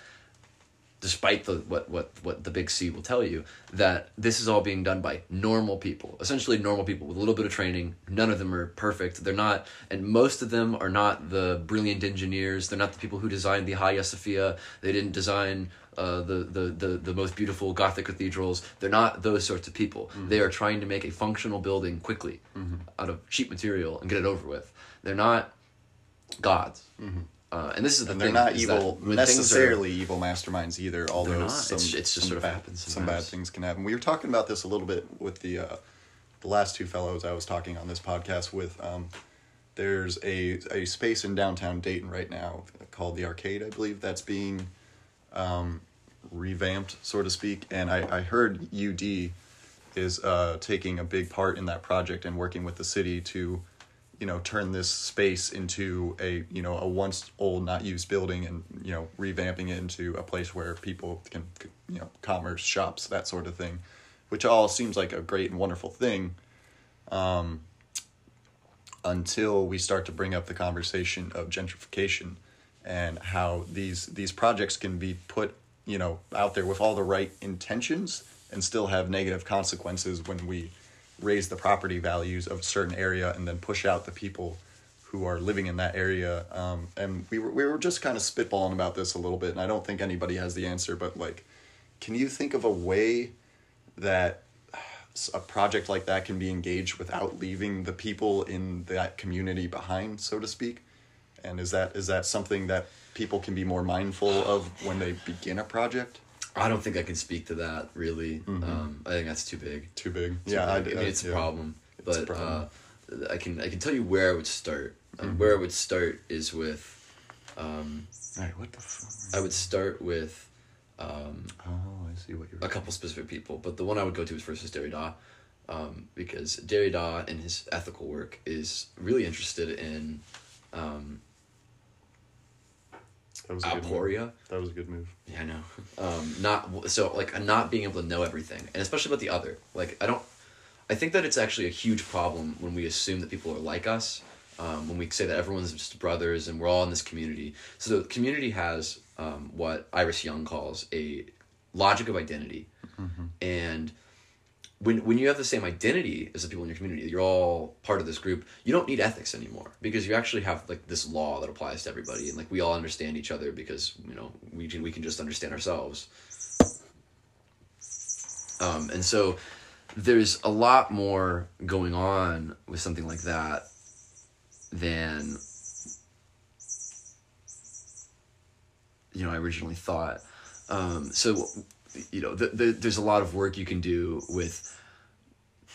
despite the what what what the big C will tell you, that this is all being done by normal people, essentially normal people with a little bit of training. None of them are perfect. They're not, and most of them are not the brilliant engineers. They're not the people who designed the Hagia Sophia. They didn't design uh, the, the the the most beautiful Gothic cathedrals. They're not those sorts of people. Mm-hmm. They are trying to make a functional building quickly mm-hmm. out of cheap material and get it over with. They're not gods. Mm-hmm. Uh, and this is the and thing. they're not that evil when are- necessarily evil masterminds either although some, It's- it's just some sort of happens some bad things can happen. We were talking about this a little bit with the uh, the last two fellows i was talking on this podcast with um, there's a, a space in downtown dayton right now called the arcade i believe that's being um, revamped so to speak. And I, I heard ud is uh, taking a big part in that project and working with the city to you know turn this space into a you know a once old not used building and you know revamping it into a place where people can you know commerce shops that sort of thing which all seems like a great and wonderful thing. Um, until we start to bring up the conversation of gentrification and how these these projects can be put you know out there with all the right intentions and still have negative consequences when we raise the property values of a certain area and then push out the people who are living in that area. Um, and we were, we were just kind of spitballing about this a little bit and i don't think anybody has the answer but like can you think of a way that a project like that can be engaged without leaving the people in that community behind so to speak? And is that is that something that people can be more mindful of when they begin a project I don't think I can speak to that really. Um, I think that's too big. too big Too yeah big. I, mean, it's a problem, It's a but problem. Uh, I can I can tell you where I would start. Um, Where I would start is with, um, All right, what the fuck? I would start with um, Oh, I see what you're. a couple specific people, but the one I would go to is first is Derrida, um, because Derrida in his ethical work is really interested in um, That was a good move. That was a good move. Yeah, I know. Um, not so like not being able to know everything, and especially about the other. Like I don't. I think that it's actually a huge problem when we assume that people are like us. Um, when we say that everyone's just brothers and we're all in this community. So the community has um, what Iris Young calls a logic of identity, and when when you have the same identity as the people in your community, you're all part of this group. You don't need ethics anymore because you actually have like this law that applies to everybody, and like we all understand each other because you know we can we can just understand ourselves. Um, and so there's a lot more going on with something like that than you know I originally thought. Um, so you know, the, the, there's a lot of work you can do with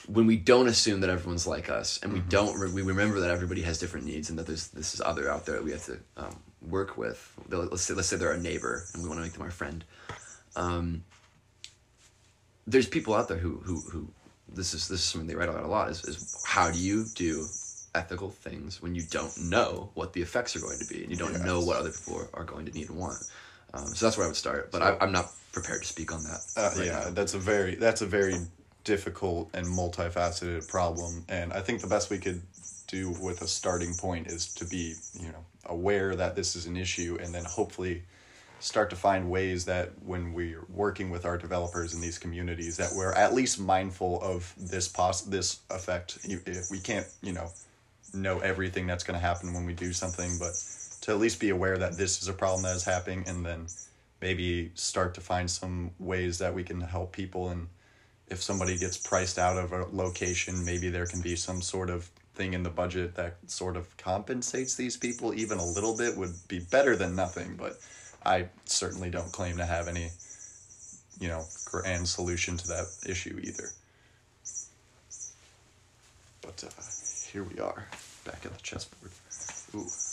when we don't assume that everyone's like us, and we don't re- we remember that everybody has different needs, and that there's this is other out there that we have to um, work with. Let's say let's say they're our neighbor, and we want to make them our friend. Um, there's people out there who who who this is this is something they write about a lot is, is how do you do ethical things when you don't know what the effects are going to be and you don't know what other people are, are going to need and want um, so that's where i would start but I, i'm not prepared to speak on that Uh, right yeah, now. that's a very that's a very difficult and multifaceted problem, and I think the best we could do with a starting point is to be you know aware that this is an issue, and then hopefully start to find ways that when we're working with our developers in these communities that we're at least mindful of this pos this effect if we can't you know know everything that's going to happen when we do something but to at least be aware that this is a problem that is happening and then maybe start to find some ways that we can help people. And if somebody gets priced out of a location maybe there can be some sort of thing in the budget that sort of compensates these people even a little bit would be better than nothing. But i certainly don't claim to have any you know grand solution to that issue either. But uh, here we are back at the chessboard. Ooh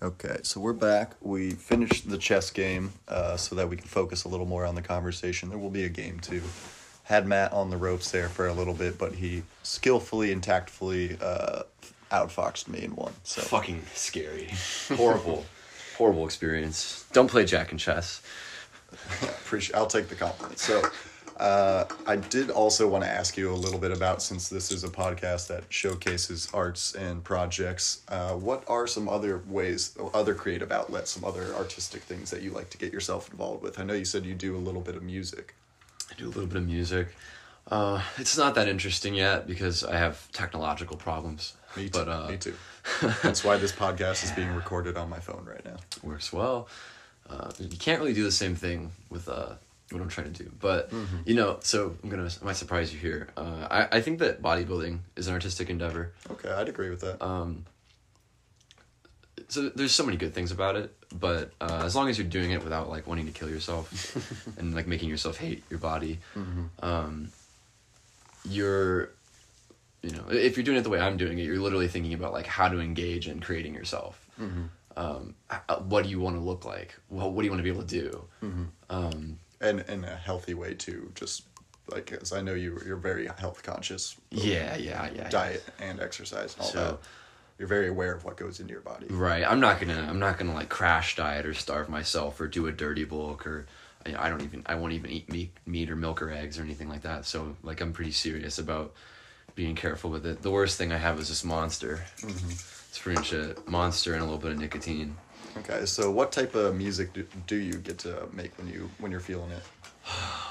Okay, so we're back. We finished the chess game uh, so that we can focus a little more on the conversation. There will be a game too. Had Matt on the ropes there for a little bit, but he skillfully and tactfully uh, outfoxed me in one. So fucking scary horrible horrible experience don't play jack and chess appreciate. I'll take the compliment. So, uh, I did also want to ask you a little bit about since this is a podcast that showcases arts and projects. Uh, what are some other ways, other creative outlets, some other artistic things that you like to get yourself involved with? I know you said you do a little bit of music. I do a little bit of music. Uh, it's not that interesting yet because I have technological problems. Me too. But uh, me too. That's why this podcast is being recorded on my phone right now. works well. Uh, you can't really do the same thing with uh, what I'm trying to do, but Mm-hmm. you know. So I'm gonna I might surprise you here. Uh, I I think that bodybuilding is an artistic endeavor. Okay, I'd agree with that. Um, so there's so many good things about it, but uh, as long as you're doing it without like wanting to kill yourself and like making yourself hate your body, um, you're, you know, if you're doing it the way I'm doing it, you're literally thinking about like how to engage in creating yourself. Um, what do you want to look like? Well, what do you want to be able to do? Um, and in a healthy way too. Just like because I know you you're very health conscious. Yeah, yeah, yeah. yeah. Diet and exercise and all So- that. You're very aware of what goes into your body. Right. I'm not gonna. I'm not gonna like crash diet or starve myself or do a dirty bulk or. you know, I don't even. I won't even eat meat, meat or milk or eggs or anything like that. So like, I'm pretty serious about being careful with it. The worst thing I have is this monster. Mm-hmm. It's pretty much a Monster and a little bit of nicotine. Okay, so what type of music do, do you get to make when you when you're feeling it?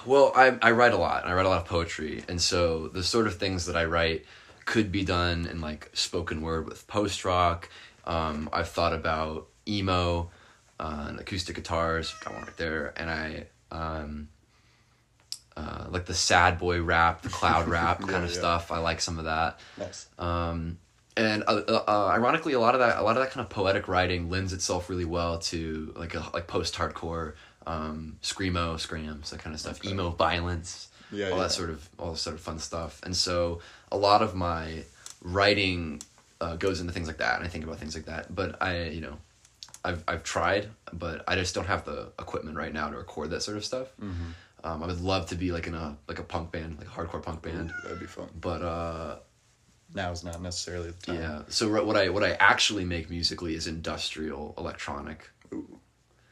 Well, I I write a lot. I write a lot of poetry, and so the sort of things that I write could be done in like spoken word with post rock. Um, I've thought about emo, uh, and acoustic guitars. Got one right there, and I um, uh, like the sad boy rap, the cloud rap Yeah, kind of yeah. stuff. I like some of that. Nice. Um, and uh, uh, uh, ironically, a lot of that, a lot of that kind of poetic writing lends itself really well to like a like post hardcore, um, screamo, screams, that kind of stuff, Okay. emo violence, Yeah, all yeah. that sort of all sort of fun stuff. And so a lot of my writing uh, goes into things like that, and I think about things like that. But I, you know, I've I've tried, but I just don't have the equipment right now to record that sort of stuff. Mm-hmm. Um, I would love to be like in a like a punk band, like a hardcore punk band, Ooh, that'd be fun. but uh, Now is not necessarily the time. yeah. So what what I what I actually make musically is industrial electronic. Ooh.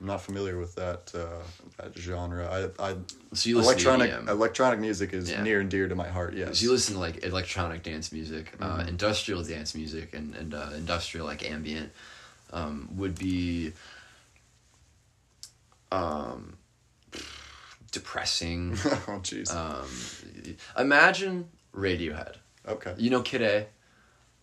I'm not familiar with that uh, that genre. I, I So you electronic to EDM. electronic music is Yeah. near and dear to my heart. Yes. So you listen to like electronic dance music, uh, Mhm. industrial dance music, and and uh, industrial like ambient um, would be um, depressing. oh jeez. um, imagine Radiohead. Okay. You know Kid A.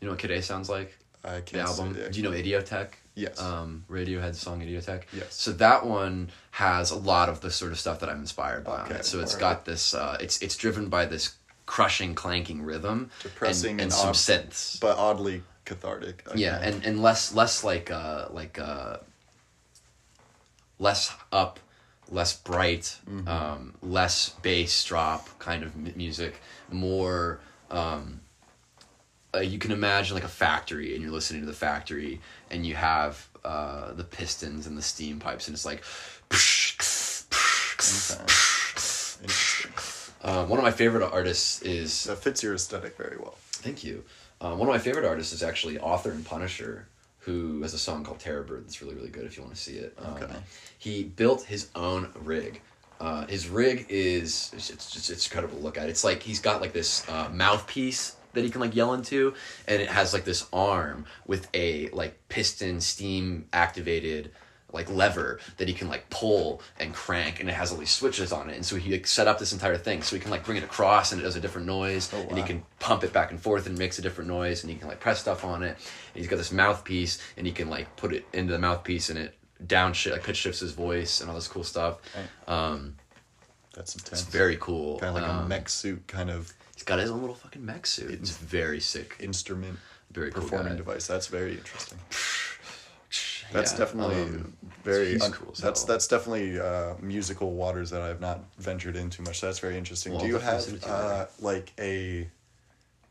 You know what Kid A sounds like? I The can't album. say- Do you know Idioteque? Yes. Um, Radiohead's song Idioteque. Yes. So that one has a lot of the sort of stuff that I'm inspired by. Okay, it. So it's got this. Uh, it's it's driven by this crushing, clanking rhythm, Depressing and, and and some ob- synths. but oddly cathartic. yeah, and and less less like uh like uh less up, less bright, Mm-hmm. um, less bass drop kind of m- music, more. Um, uh, you can imagine like a factory, and you're listening to the factory, and you have uh, the pistons and the steam pipes, and it's like. Okay. Uh, one of my favorite artists is That fits your aesthetic very well. Thank you. Um, one of my favorite artists is actually Author and Punisher, who has a song called Terror Bird that's really, really good if you want to see it. Um, Okay. He built his own rig. Uh, his rig is it's it's, just, it's incredible to look at. It's like he's got like this uh, mouthpiece that he can like yell into, and it has like this arm with a like piston steam activated like lever that he can like pull and crank and it has all these switches on it. And so he like set up this entire thing so he can like bring it across and it does a different noise Oh, and he can pump it back and forth and makes a different noise and he can like press stuff on it. And he's got this mouthpiece and he can like put it into the mouthpiece and it down shi like pitch shifts his voice and all this cool stuff um That's intense. it's very cool kind of like a Um, mech suit kind of he's got his own little fucking mech suit it's very sick instrument very cool performing guy. device. That's very interesting. That's Yeah, definitely um, very. he's un- cool as that's hell. that's definitely uh, musical waters that I've not ventured into much. So that's very interesting. Well, do you definitely have send it to you uh, like a?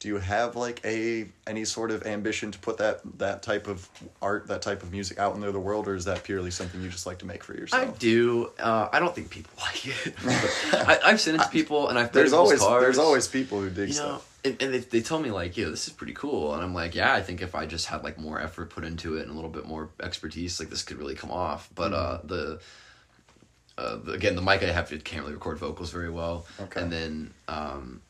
Do you have like a any sort of ambition to put that that type of art, that type of music out into the world, or is that purely something you just like to make for yourself I do. Uh, I don't think people like it. I, I've sent it to people, and I've There's always cars. there's always people who dig you know, stuff. and, and they, they tell me like, yeah this is pretty cool," and I'm like, "Yeah, I think if I just had like more effort put into it and a little bit more expertise, like this could really come off." But uh, Mm-hmm. the, uh, the again, the mic I have it can't really record vocals very well, Okay. and then um,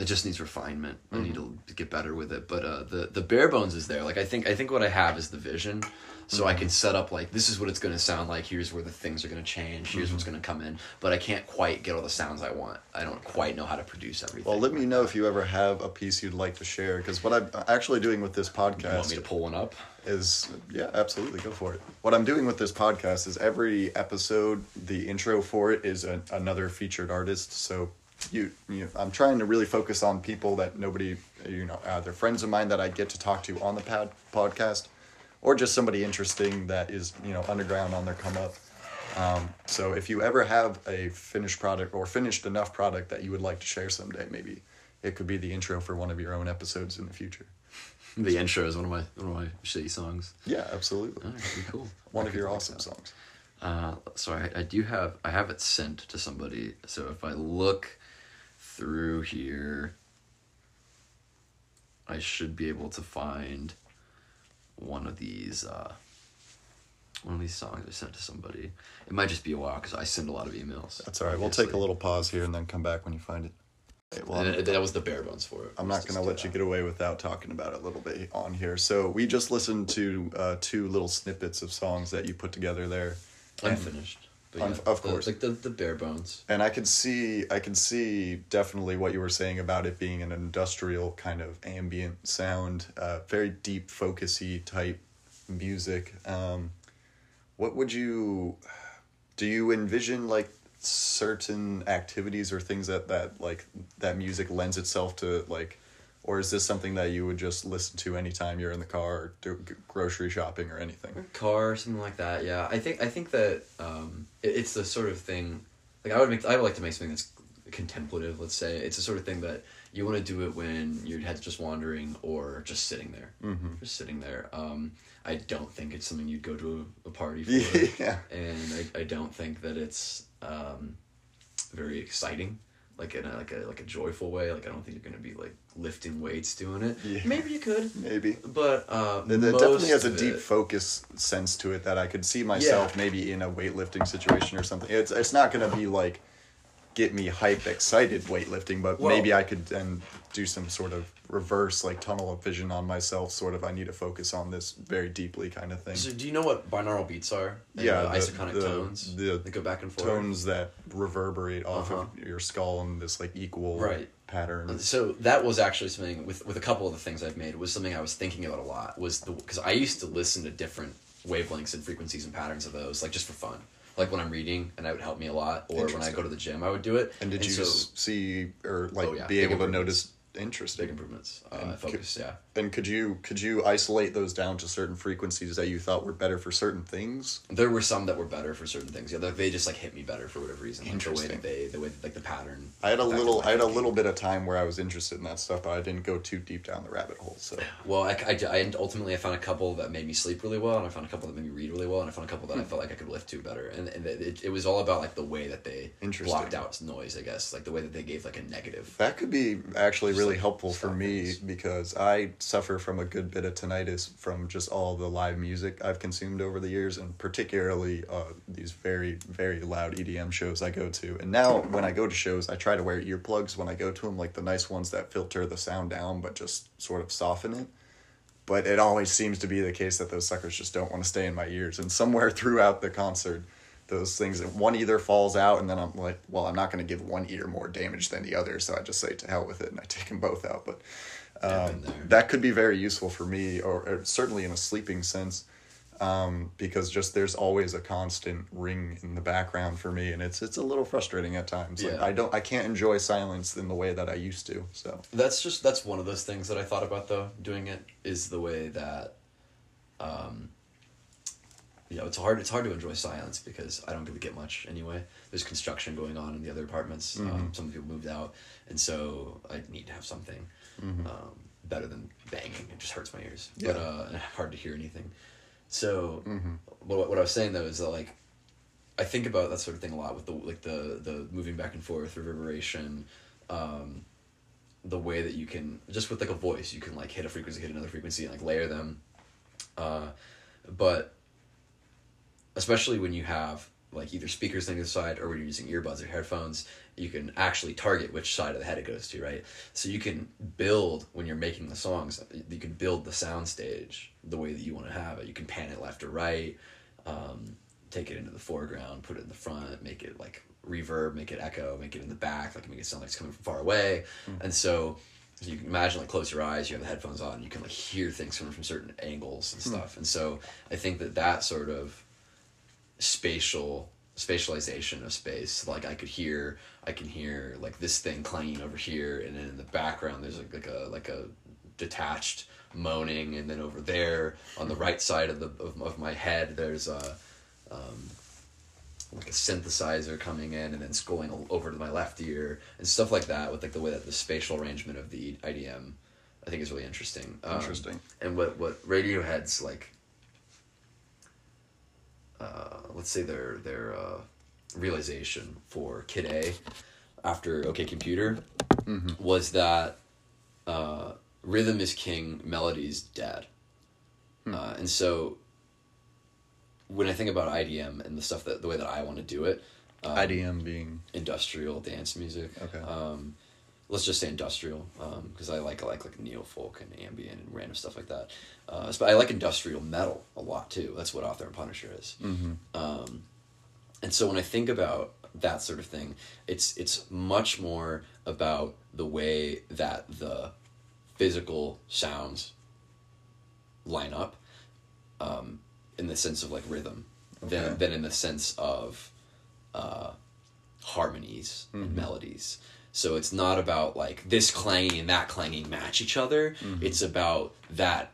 it just needs refinement. I need Mm-hmm. to get better with it, but uh, the the bare bones is there. Like I think I think what I have is the vision, so I can Mm-hmm. set up like this is what it's going to sound like. Here's where the things are going to change. Here's what's Mm-hmm. going to come in. But I can't quite get all the sounds I want. I don't quite know how to produce everything. Well, let me know if you ever have a piece you'd like to share, because what I'm actually doing with this You want me podcast to pull one up? is yeah, absolutely go for it. What I'm doing with this podcast is every episode, the intro for it is a, another featured artist. So you, you, I'm trying to really focus on people that nobody, you know, either friends of mine that I get to talk to on the pad podcast, or just somebody interesting that is you know underground on their come up. Um, so if you ever have a finished product or finished enough product that you would like to share someday, maybe it could be the intro for one of your own episodes in the future. The intro is one of my one of my shitty songs. Yeah, absolutely. Oh, cool. One I of your awesome songs. Uh, so I, I do have I have it sent to somebody. So if I look through here, I should be able to find one of these. Uh, one of these songs I sent to somebody. It might just be a while because I send a lot of emails. That's all right. We'll take a little pause here and then come back when you find it. Okay, well, And that was the bare bones for it. I'm not going to let you get away without talking about it a little bit on here. So we just listened to uh, two little snippets of songs that you put together there. And- unfinished. But Un- of the- course. like the the bare bones. and I can see I can see definitely what you were saying about it being an industrial kind of ambient sound, uh, very deep focusy type music. Um, what would you do? You envision like certain activities or things that that like that music lends itself to like. Or is this something that you would just listen to anytime you're in the car or do grocery shopping or anything? car something like that yeah i think i think that um it, it's the sort of thing like i would make i would like to make something that's contemplative let's say it's the sort of thing that you want to do it when your head's just wandering or just sitting there Mm-hmm. just sitting there um i don't think it's something you'd go to a, a party for Yeah. and I, I don't think that it's um very exciting like in a like a like a joyful way like i don't think you're gonna be like lifting weights doing it Yeah. maybe you could Maybe. but uh It, it definitely has a deep it- focus sense to it that I could see myself Yeah. maybe in a weightlifting situation or something. It's it's not gonna be like get me hype excited weightlifting, but Well- maybe I could then do some sort of reverse like tunnel of vision on myself. Sort of I need to focus on this very deeply kind of thing. So do you know what binaural beats are? And Yeah, the, the- isochronic the- tones. the that go back and forth. Tones that reverberate off Uh-huh. of your skull in this like equal Right. pattern. So that was actually something with with a couple of the things I've made was something I was thinking about a lot. Was the because I used to listen to different wavelengths and frequencies and patterns of those like just for fun. Like when I'm reading, and that would help me a lot. Or when I go to the gym, I would do it. And did you so, see or like Oh, yeah, be able to notice interesting? big improvements? Uh, And focus, yeah. And could you could you isolate those down to certain frequencies that you thought were better for certain things? There were some that were better for certain things. Yeah, they- just like hit me better for whatever reason. Like the way Interesting. that they, the way that, like the pattern. I had a little I had a little bit of time where I was interested in that stuff, but I didn't go too deep down the rabbit hole. So Well, I, I, I ultimately I found a couple that made me sleep really well, and I found a couple that made me read really well, and I found a couple that I hmm. felt like I could lift to better. And, and it, it was all about like the way that they blocked out noise, I guess, like the way that they gave like a negative. that could be actually really like, helpful for me things. because I suffer from a good bit of tinnitus from just all the live music I've consumed over the years, and particularly uh, these very very loud EDM shows I go to. And now when I go to shows, I try to wear earplugs when I go to them, like the nice ones that filter the sound down but just sort of soften it. but it always seems to be the case that those suckers just don't want to stay in my ears. And somewhere throughout the concert, those things, one either falls out, and then I'm like, well, I'm not going to give one ear more damage than the other, so I just say to hell with it, and I take them both out. But um, that could be very useful for me, or, or certainly in a sleeping sense, um, because just there's always a constant ring in the background for me, and it's it's a little frustrating at times. Like, Yeah. I don't, I can't enjoy silence in the way that I used to. So That's just that's one of those things that I thought about though. Doing it is the way that, um, you know, it's hard. It's hard to enjoy silence because I don't really get much anyway. There's construction going on in the other apartments. Um, some people moved out, and so I need to have something um, better than banging. It just hurts my ears. But Yeah. uh, and hard to hear anything. So what what I was saying though is that like I think about that sort of thing a lot with the like the the moving back and forth reverberation, um, the way that you can just with like a voice you can like hit a frequency, hit another frequency, and like layer them. Uh, but especially when you have like either speakers on the side or when you're using earbuds or headphones, you can actually target which side of the head it goes to, right? So you can build when you're making the songs, you can build the sound stage the way that you want to have it. You can pan it left or right, um, take it into the foreground, put it in the front, make it like reverb, make it echo, make it in the back, like make it sound like it's coming from far away. And so you can imagine like close your eyes, you have the headphones on, you can like hear things coming from certain angles and stuff. And so I think that that sort of spatial spatialization of space like i could hear i can hear like this thing clanging over here and then in the background there's like, like a like a detached moaning and then over there on the right side of the of, of my head there's a um, like a synthesizer coming in and then going over to my left ear and stuff like that with like the way that the spatial arrangement of the idm i think is really interesting Um, Interesting. and what what radiohead's like uh, let's say their their uh, realization for Kid A after OK Computer was that uh, rhythm is king, melody's dead, uh, and so when I think about IDM and the stuff that the way that I want to do it, um, IDM being industrial dance music. Okay. Um, let's just say industrial, because I like I like like neo folk and ambient and random stuff like that. Uh, but I like industrial metal a lot too. That's what Author and Punisher is. mm-hmm. Um, and so when I think about that sort of thing, it's it's much more about the way that the physical sounds line up, um, in the sense of like rhythm, Okay. than than in the sense of uh, harmonies and Mhm. melodies. So it's not about like this clanging and that clanging match each other. Mhm. It's about that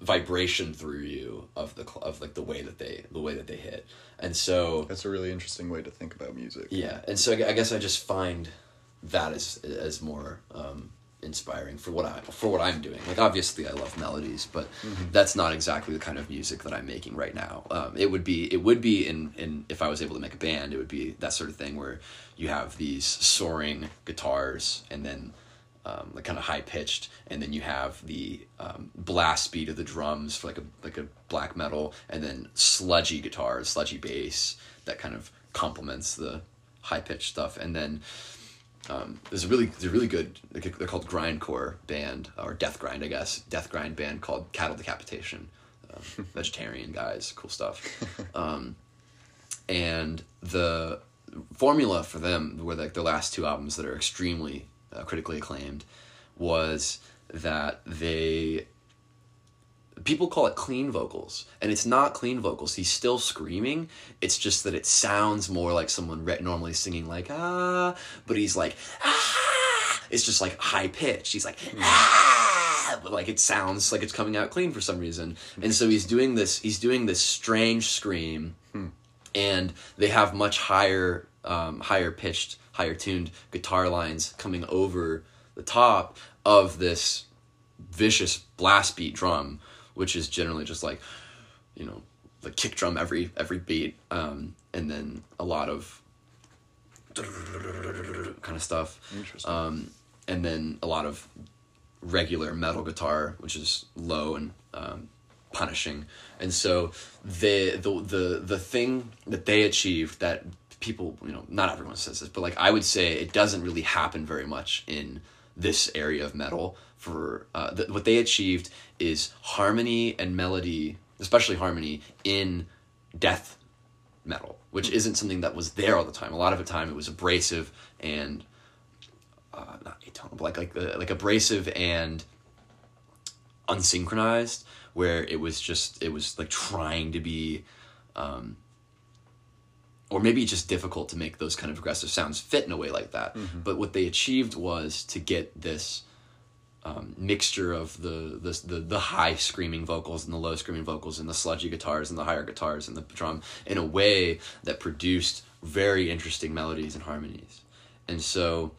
vibration through you of the cl- of like the way that they the way that they hit. And so That's a really interesting way to think about music. yeah, and so I I guess I just find that as as more um, inspiring for what I for what I'm doing. Like obviously I love melodies, but that's not exactly the kind of music that I'm making right now. Um, it would be it would be in in if I was able to make a band, it would be that sort of thing where you have these soaring guitars and then um, like kind of high pitched, and then you have the um, blast beat of the drums for like a like a black metal, and then sludgy guitars, sludgy bass that kind of complements the high pitched stuff, and then um, there's a really there's a really good they're called grindcore band or death grind I guess. Death grind band called Cattle Decapitation, um, vegetarian guys, cool stuff, um, and the formula for them were like the last two albums that are extremely uh, critically acclaimed was that they people call it clean vocals and it's not clean vocals. He's still screaming. It's just that it sounds more like someone re- normally singing like ah but he's like ah! It's just like high pitched. He's like ah! But like it sounds like it's coming out clean for some reason. And so he's doing this he's doing this strange scream and they have much higher um, higher pitched higher tuned guitar lines coming over the top of this vicious blast beat drum which is generally just like you know the kick drum every every beat um, and then a lot of kind of stuff Interesting. um, and then a lot of regular metal guitar, which is low and um, punishing. And so the the the the thing that they achieved that people, you know, not everyone says this, but like I would say it doesn't really happen very much in this area of metal. For uh, th- what they achieved is harmony and melody, especially harmony in death metal, which isn't something that was there all the time. A lot of the time, it was abrasive and uh, not atonal, like like uh, like abrasive and unsynchronized, where it was just it was like trying to be, um, or maybe just difficult to make those kind of aggressive sounds fit in a way like that. But what they achieved was to get this um, mixture of the, the the the high screaming vocals and the low screaming vocals and the sludgy guitars and the higher guitars and the drum in a way that produced very interesting melodies and harmonies. And so,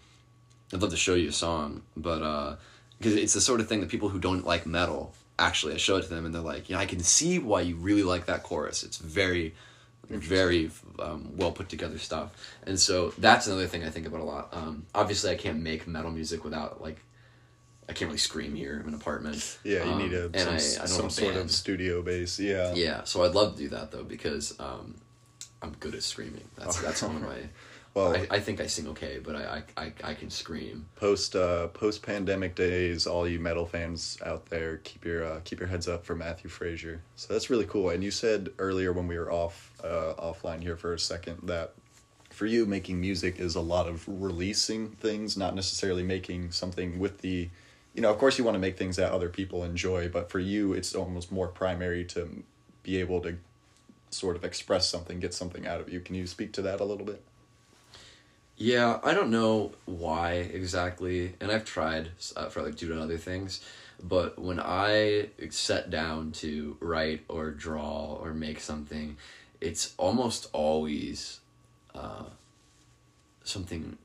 I'd love to show you a song, but because it's the sort of thing that people who don't like metal actually, I show it to them and they're like, you know, I can see why you really like that chorus. It's very very um, well put together stuff. And so that's another thing i think about a lot. Um, obviously i can't make metal music without like i can't really scream here in an apartment. Yeah, you Um, need a and some, I- I some sort of studio bass. Yeah. yeah so i'd love to do that though because um, i'm good at screaming. That's that's one of my Well, I, I think i sing okay but I, I, I, I can scream post uh, post pandemic days, all you metal fans out there, keep your uh, keep your heads up for Matthew Frazier. So that's really cool. And you said earlier when we were off uh, offline here for a second that for you making music is a lot of releasing things, not necessarily making something with the you know, of course you want to make things that other people enjoy, but for you it's almost more primary to be able to sort of express something, get something out of you. Can you speak to that a little bit? Yeah, I don't know why exactly, and I've tried uh, for like doing other things, but when I set down to write or draw or make something, it's almost always uh, something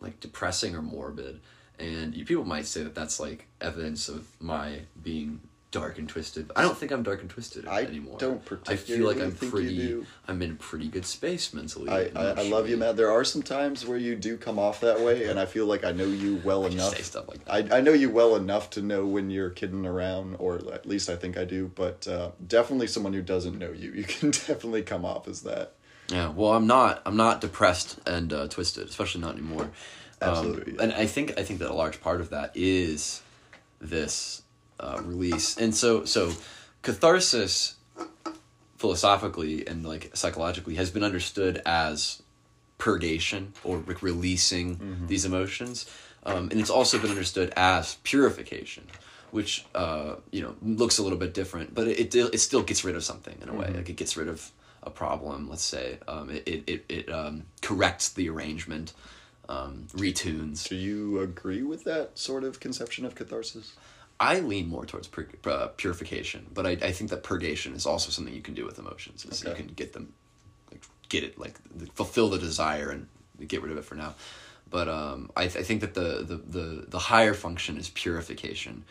like depressing or morbid, and you, people might say that that's like evidence of my being dark and twisted. I don't think I'm dark and twisted anymore. I anymore. don't particularly. I feel like I'm pretty. I'm in a pretty good space mentally. I, I, I love you. Matt. There are some times where you do come off that way, and I feel like I know you well I enough. say stuff like that. I, I know you well enough to know when you're kidding around, or at least I think I do. But uh, definitely someone who doesn't know you, you can definitely come off as that. Yeah, well, I'm not. I'm not depressed and uh, twisted, especially not anymore. Um, Absolutely, yeah. And I think I think that a large part of that is this uh, release, and so so catharsis, philosophically and like psychologically, has been understood as purgation or re- releasing Mm-hmm. these emotions, um, and it's also been understood as purification. Which uh, you know looks a little bit different, but it, it it still gets rid of something in a way. Mm-hmm. Like it gets rid of a problem. Let's say um, it it it, it um, corrects the arrangement, um, retunes. Do you agree with that sort of conception of catharsis? I lean more towards pur- uh, purification, but I, I think that purgation is also something you can do with emotions. Is you can get them, like, get it, like fulfill the desire and get rid of it for now. But um, I, th- I think that the, the, the, the higher function is purification.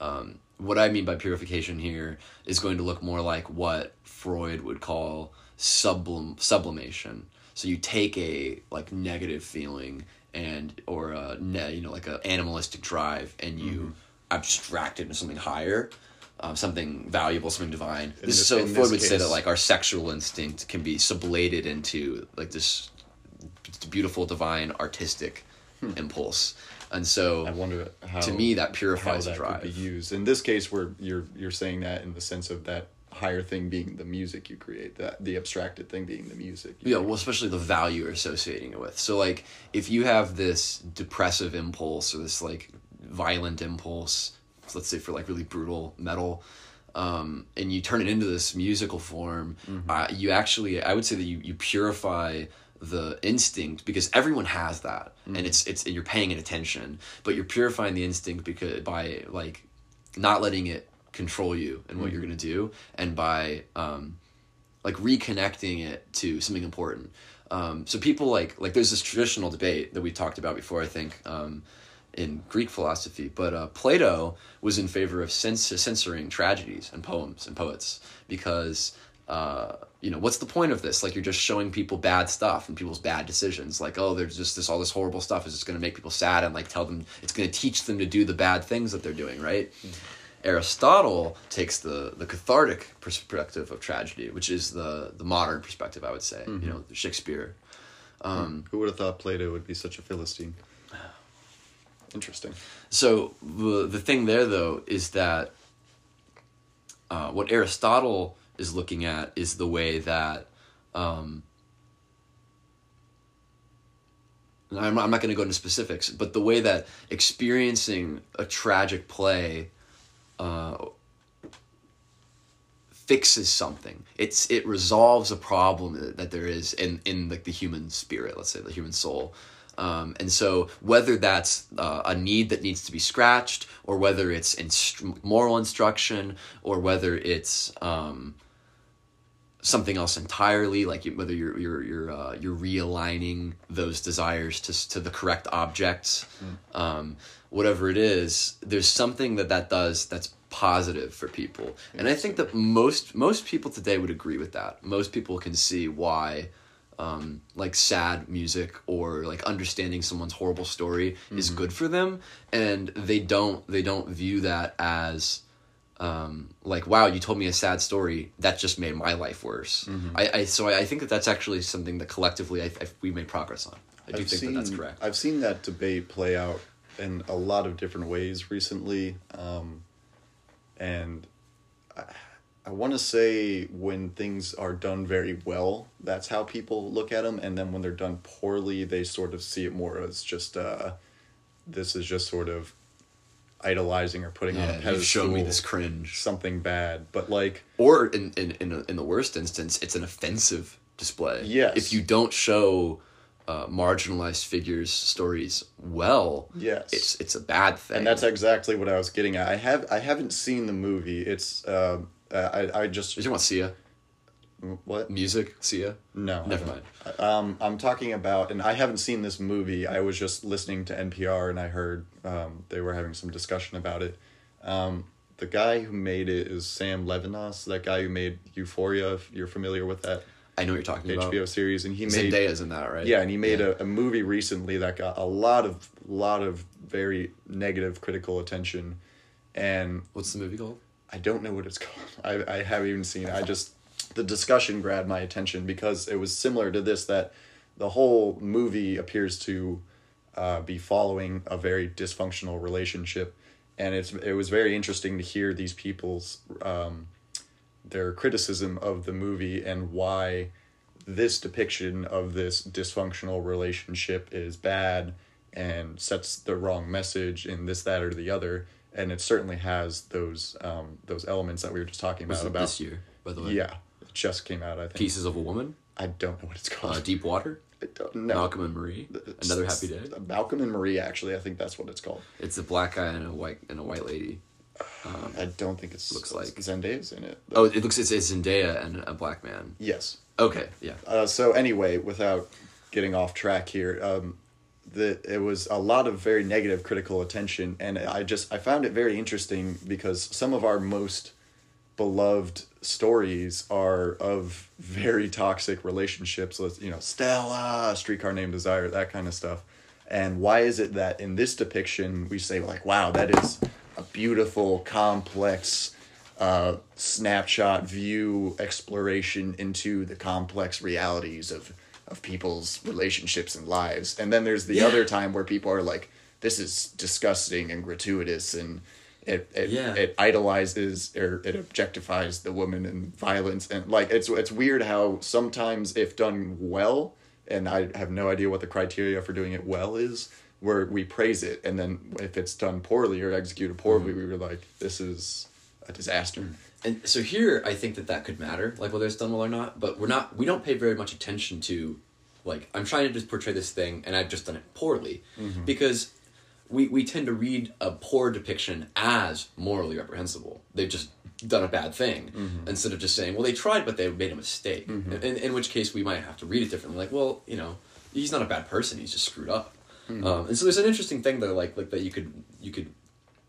Um, what I mean by purification here is going to look more like what Freud would call sublim- sublimation. So you take a like negative feeling and or a ne- you know like a animalistic drive and you abstract it into something higher, um, something valuable, something divine. In this this- so Freud would say that like our sexual instinct can be sublated into like this beautiful divine artistic impulse. And so I wonder how. to me that how purifies that drive. could be used. In this case, where you're you're saying that in the sense of that higher thing being the music you create, that the abstracted thing being the music. you Yeah, create. well, especially the value you're associating it with. So, like, if you have this depressive impulse or this like violent impulse, let's say for like really brutal metal, um, and you turn it into this musical form, uh, you actually, I would say that you you purify the instinct because everyone has that, and it's it's and you're paying it attention, but you're purifying the instinct because by like not letting it control you and what you're gonna do, and by um, like reconnecting it to something important. Um, so people like like there's this traditional debate that we talked about before. I think um, in Greek philosophy, but uh, Plato was in favor of cens- censoring tragedies and poems and poets because uh, you know what's the point of this? Like you're just showing people bad stuff and people's bad decisions. Like oh, there's just this all this horrible stuff is just going to make people sad and like tell them it's going to teach them to do the bad things that they're doing, right? Aristotle takes the the cathartic perspective of tragedy, which is the the modern perspective, I would say. You know, Shakespeare. Um, Who would have thought Plato would be such a philistine? Interesting. So the the thing there though is that uh, what Aristotle is looking at is the way that um, I'm not, going to go into specifics, but the way that experiencing a tragic play uh, fixes something. It's it resolves a problem that, that there is in in like the human spirit, let's say the human soul. Um, and so whether that's uh, a need that needs to be scratched, or whether it's inst- moral instruction, or whether it's um, something else entirely, like whether you're you're you're uh, you're realigning those desires to to the correct objects, um, whatever it is, there's something that that does that's positive for people, and I think that most most people today would agree with that. Most people can see why. Um, like sad music or like understanding someone's horrible story is good for them. And they don't they don't view that as um, like wow you told me a sad story. That just made my life worse. I, I so I, I think that that's actually something that collectively I, I, we made progress on. I do I've think seen, that that's correct. I've seen that debate play out in a lot of different ways recently. Um, and I, I want to say when things are done very well, that's how people look at them. And then when they're done poorly, they sort of see it more as just, uh, this is just sort of idolizing or putting on a yeah, pedestal shown me this cringe something bad. But like, or in in in, a, in the worst instance it's an offensive display Yes. if you don't show uh, marginalized figures stories well Yes. it's it's a bad thing and that's exactly what I was getting at. I have I haven't seen the movie. It's uh, uh, I I just Are you want Sia? what Music? Sia? No, Never mind. Um, I'm talking about, and I haven't seen this movie. I was just listening to NPR, and I heard um, they were having some discussion about it. Um, the guy who made it is Sam Levinson, that guy who made Euphoria. If you're familiar with that I know what you're talking about. HBO series, and he made Zendaya's in that, right? yeah, and he made Yeah. a, a movie recently that got a lot of lot of very negative critical attention, and What's the movie called? I don't know what it's called. I I haven't even seen. it. I just the discussion grabbed my attention because it was similar to this that the whole movie appears to uh, be following a very dysfunctional relationship, and it's it was very interesting to hear these people's um, their criticism of the movie and why this depiction of this dysfunctional relationship is bad and sets the wrong message in this that or the other and it certainly has those um, those elements that we were just talking about it about this year, by the way? yeah it just came out i think Pieces of a Woman, i don't know what it's called uh, Deep Water, I don't know. Malcolm and Marie, Another Happy Day. malcolm and marie actually i think that's what it's called It's a black guy and a white and a white lady. i don't think it's Looks like- zendaya's in it Oh, it looks it's, it's Zendaya and a black man. yes Okay, yeah. Uh, so anyway, without getting off track here, um, the it was a lot of very negative critical attention, and I just I found it very interesting because some of our most beloved stories are of very toxic relationships. Let's you know, Stella, Streetcar Named Desire, that kind of stuff. And why is it that in this depiction we say like, wow, that is a beautiful, complex uh, snapshot view exploration into the complex realities of of people's relationships and lives. And then there's the Yeah. other time where people are like, this is disgusting and gratuitous and it it, Yeah. it idolizes or it objectifies the woman and violence and like it's it's weird how sometimes if done well and I have no idea what the criteria for doing it well is where we praise it and then if it's done poorly or executed poorly Mm-hmm. we were like this is a disaster And so here, I think that that could matter, like whether it's done well or not. But we're not. We don't pay very much attention to, like, I'm trying to just portray this thing, and I've just done it poorly, mm-hmm. because we we tend to read a poor depiction as morally reprehensible. They've just done a bad thing mm-hmm. instead of just saying, well, they tried, but they made a mistake. Mm-hmm. In, in which case, we might have to read it differently. Like, well, you know, he's not a bad person. He's just screwed up. Um, and so there's an interesting thing though, like like that you could you could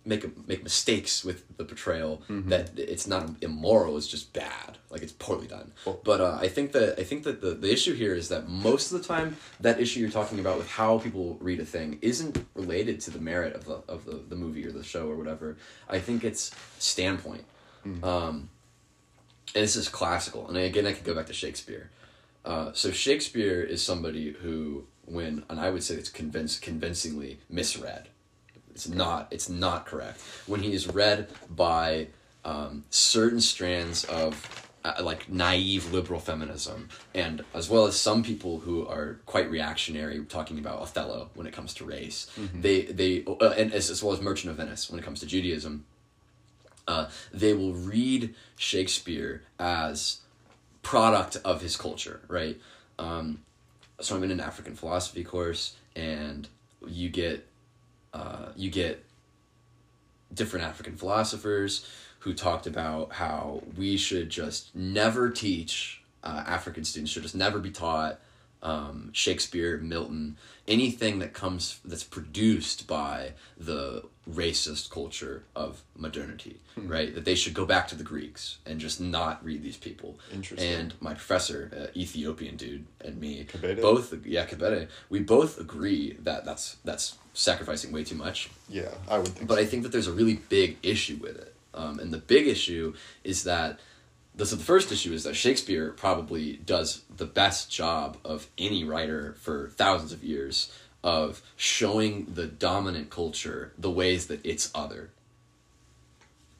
make a, make mistakes with the portrayal that it's not immoral it's just bad. Like it's poorly done. Well- but uh, i think that i think that the, the issue here is that most of the time that issue you're talking about with how people read a thing isn't related to the merit of the of the, the movie or the show or whatever. I think it's standpoint. Um, and this is classical. And again i could go back to shakespeare. Uh, so shakespeare is somebody who when and i would say it's convince, convincingly misread it's not. It's not correct. When he is read by um, certain strands of uh, like naive liberal feminism, and as well as some people who are quite reactionary, talking about Othello when it comes to race. They they uh, and as, as well as Merchant of Venice when it comes to Judaism. Uh, they will read Shakespeare as product of his culture, right? Um, so I'm in an African philosophy course, and you get uh, you get different African philosophers who talked about how we should just never teach uh, African students should just never be taught um, Shakespeare, Milton, anything that comes that's produced by the racist culture of modernity, right? That they should go back to the Greeks and just not read these people. Interesting. And my professor, uh, Ethiopian dude, and me, both yeah, Kabede, we both agree that that's that's sacrificing way too much. yeah i would think But so. I think that there's a really big issue with it. Um, and the big issue is that so the first issue is that Shakespeare probably does the best job of any writer for thousands of years of showing the dominant culture the ways that it's other.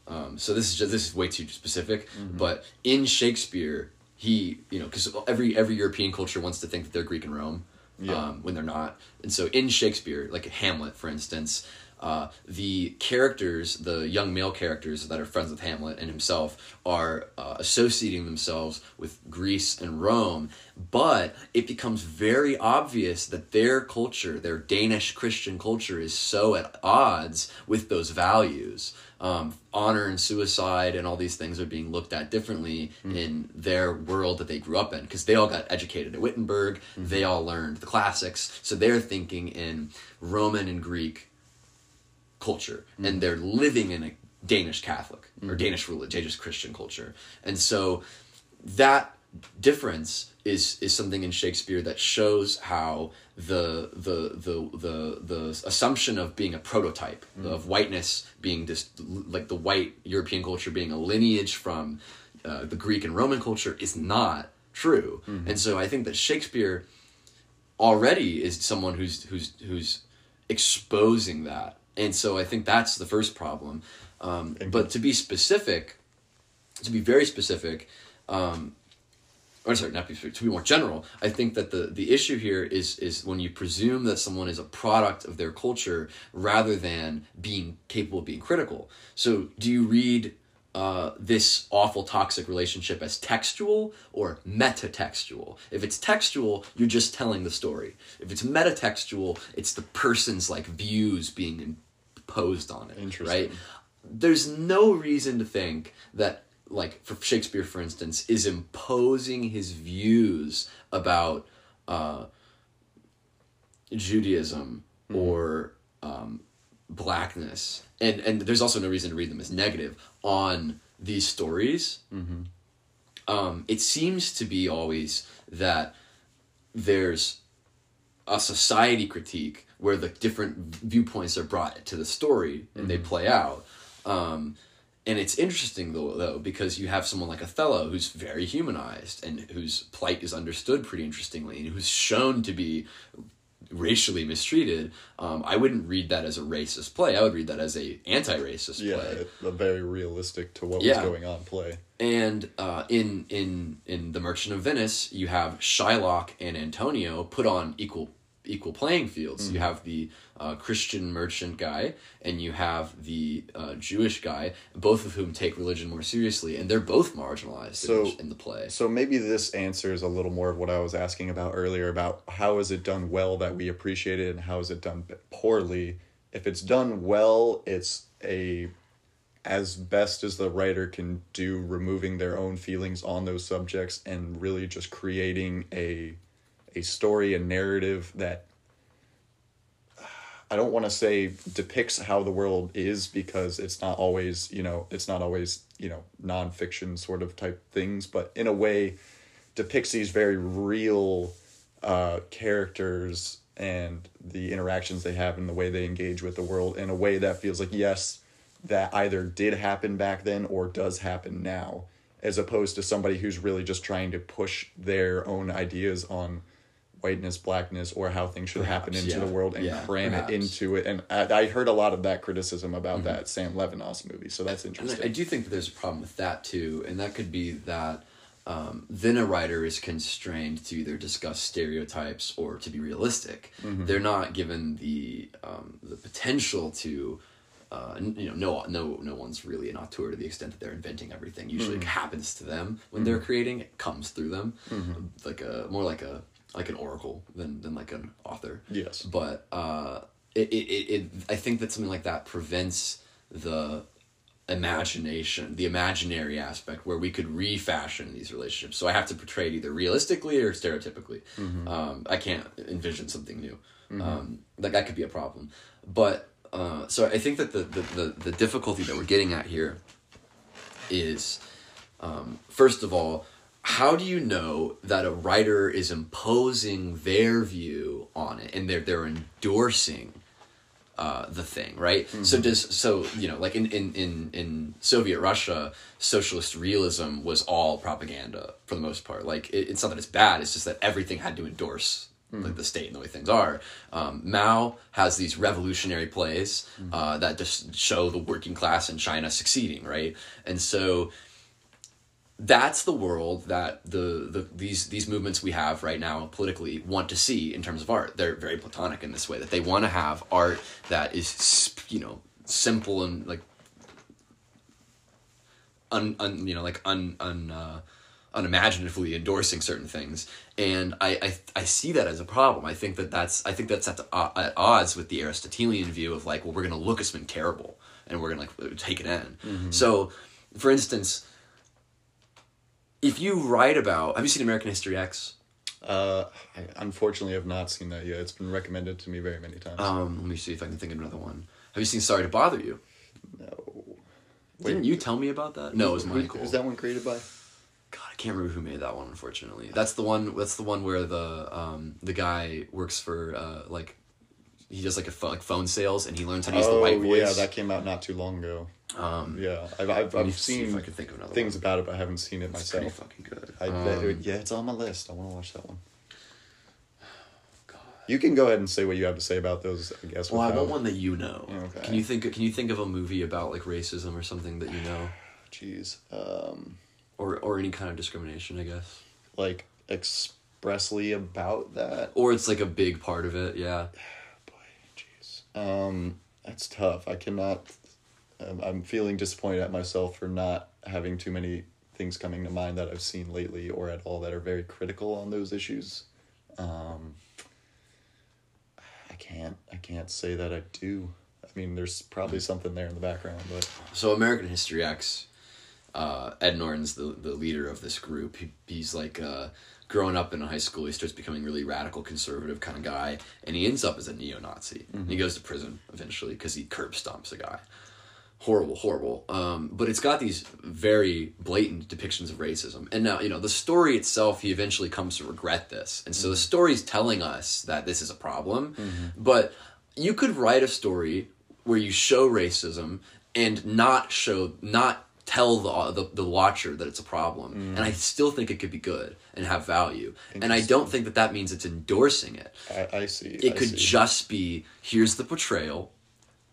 Um, so this is just this is way too specific, but in Shakespeare, he you know because every every European culture wants to think that they're Greek and Rome, Yeah. um, when they're not. And so in Shakespeare, like Hamlet, for instance, uh, the characters, the young male characters that are friends with Hamlet and himself, are uh, associating themselves with Greece and Rome. But it becomes very obvious that their culture, their Danish Christian culture, is so at odds with those values. Um, honor and suicide and all these things are being looked at differently in their world that they grew up in because they all got educated at Wittenberg. They all learned the classics, so they're thinking in Roman and Greek culture, and mm. they're living in a Danish Catholic or mm-hmm. Danish religion, Danish Christian culture, and so that difference is is something in Shakespeare that shows how the the the the the assumption of being a prototype mm. of whiteness being just like the white European culture being a lineage from uh, the Greek and Roman culture is not true, mm-hmm. and so I think that Shakespeare already is someone who's who's who's exposing that, and so I think that's the first problem. Um, but to be specific, to be very specific, um, or sorry, not be specific, to be more general, I think that the the issue here is is when you presume that someone is a product of their culture rather than being capable of being critical. So, do you read uh, this awful toxic relationship as textual or metatextual? If it's textual, you're just telling the story. If it's metatextual, it's the person's like views being imposed on it. Right? There's no reason to think that like for Shakespeare, for instance, is imposing his views about uh, Judaism or um, blackness, and and there's also no reason to read them as negative on these stories. Um, it seems to be always that there's a society critique where the different viewpoints are brought to the story and they play out. Um, and it's interesting though, though, because you have someone like Othello who's very humanized and whose plight is understood pretty interestingly, and who's shown to be racially mistreated. Um, I wouldn't read that as a racist play. I would read that as a anti-racist Yeah, play. a very realistic to what Yeah. was going on play. And uh, in in in the Merchant of Venice, you have Shylock and Antonio put on equal equal playing fields. You have the uh, Christian merchant guy, and you have the uh, Jewish guy, both of whom take religion more seriously, and they're both marginalized So- in, in the play. So maybe this answers a little more of what I was asking about earlier about how is it done well that we appreciate it and how is it done poorly. If it's done well, it's a as best as the writer can do removing their own feelings on those subjects and really just creating a a story and narrative that I don't want to say depicts how the world is because it's not always, you know, it's not always, you know, nonfiction sort of type things, but in a way depicts these very real uh, characters and the interactions they have and the way they engage with the world in a way that feels like, yes, that either did happen back then or does happen now, as opposed to somebody who's really just trying to push their own ideas on whiteness, blackness, or how things should happen into yeah. the world and Yeah, cram perhaps. it into it. And I, I heard a lot of that criticism about that Sam Levinson movie, so that's interesting. I, I do think that there's a problem with that too, and that could be that um, then a writer is constrained to either discuss stereotypes or to be realistic. They're not given the um, the potential to. Uh, you know, no, no, no one's really an auteur to the extent that they're inventing everything. Usually, it happens to them when they're creating. It comes through them, like a more like a like an oracle than than like an author yes. but uh, it, it, it, I think that something like that prevents the imagination, the imaginary aspect, where we could refashion these relationships. So I have to portray it either realistically or stereotypically. Um, I can't envision something new. Um, like that could be a problem. But uh, so I think that the, the, the, the difficulty that we're getting at here is um, first of all, how do you know that a writer is imposing their view on it and they're they're endorsing uh, the thing, right? So does so you know like in, in in in Soviet Russia, socialist realism was all propaganda for the most part. Like it, it's not that it's bad; it's just that everything had to endorse like the state and the way things are. Um, Mao has these revolutionary plays uh, that just show the working class in China succeeding, right? And so that's the world that the, the these these movements we have right now politically want to see in terms of art. They're very platonic in this way that they want to have art that is you know simple and like un, un you know like un un uh, unimaginatively endorsing certain things. And I, I i see that as a problem. I think that that's i think that's at, at odds with the aristotelian view of like well we're gonna look at something terrible and we're gonna like take it in. So for instance if you write about have you seen american history x Uh, I unfortunately have not seen that yet. It's been recommended to me very many times. um let me see if i can think of another one have you seen sorry to bother you no. Didn't you tell me about that? No, it was Michael. Is that one created by? God, I can't remember who made that one. Unfortunately, that's the one. That's the one where the um the guy works for uh like he does like a like phone sales and he learns how to use the white voice. Oh, yeah, that came out not too long ago. um, Yeah, I've I've, I've see if seen I can think of another things one. about it, but I haven't seen it It's pretty myself. fucking good. I Um, it- yeah, it's on my list. I want to watch that one. God. You can go ahead and say what you have to say about those. I guess. Well, I want one that you know. Okay. Can you think? Can you think of a movie about like racism or something that you know, Jeez, um, or or any kind of discrimination? I guess. like expressly about that. Or it's like a big part of it. Yeah. Um, that's tough. I cannot. Um, I'm feeling disappointed at myself for not having too many things coming to mind that I've seen lately or at all that are very critical on those issues. Um, I can't. I can't say that I do. I mean, there's probably something there in the background, but So American History X, uh, Ed Norton's the the leader of this group. He, he's like uh, growing up in high school. He starts becoming really radical, conservative kind of guy, and he ends up as a neo-Nazi. And he goes to prison eventually because he curb stomps a guy. Horrible, horrible. Um, but it's got these very blatant depictions of racism. And now, you know, the story itself, he eventually comes to regret this. And so the mm-hmm. story's telling us that this is a problem. Mm-hmm. But you could write a story where you show racism and not show, not tell the, the, the watcher that it's a problem. And I mm. still think it could be good and have value. And I don't think that that means it's endorsing it. I, I see. It I could see. just be here's the portrayal,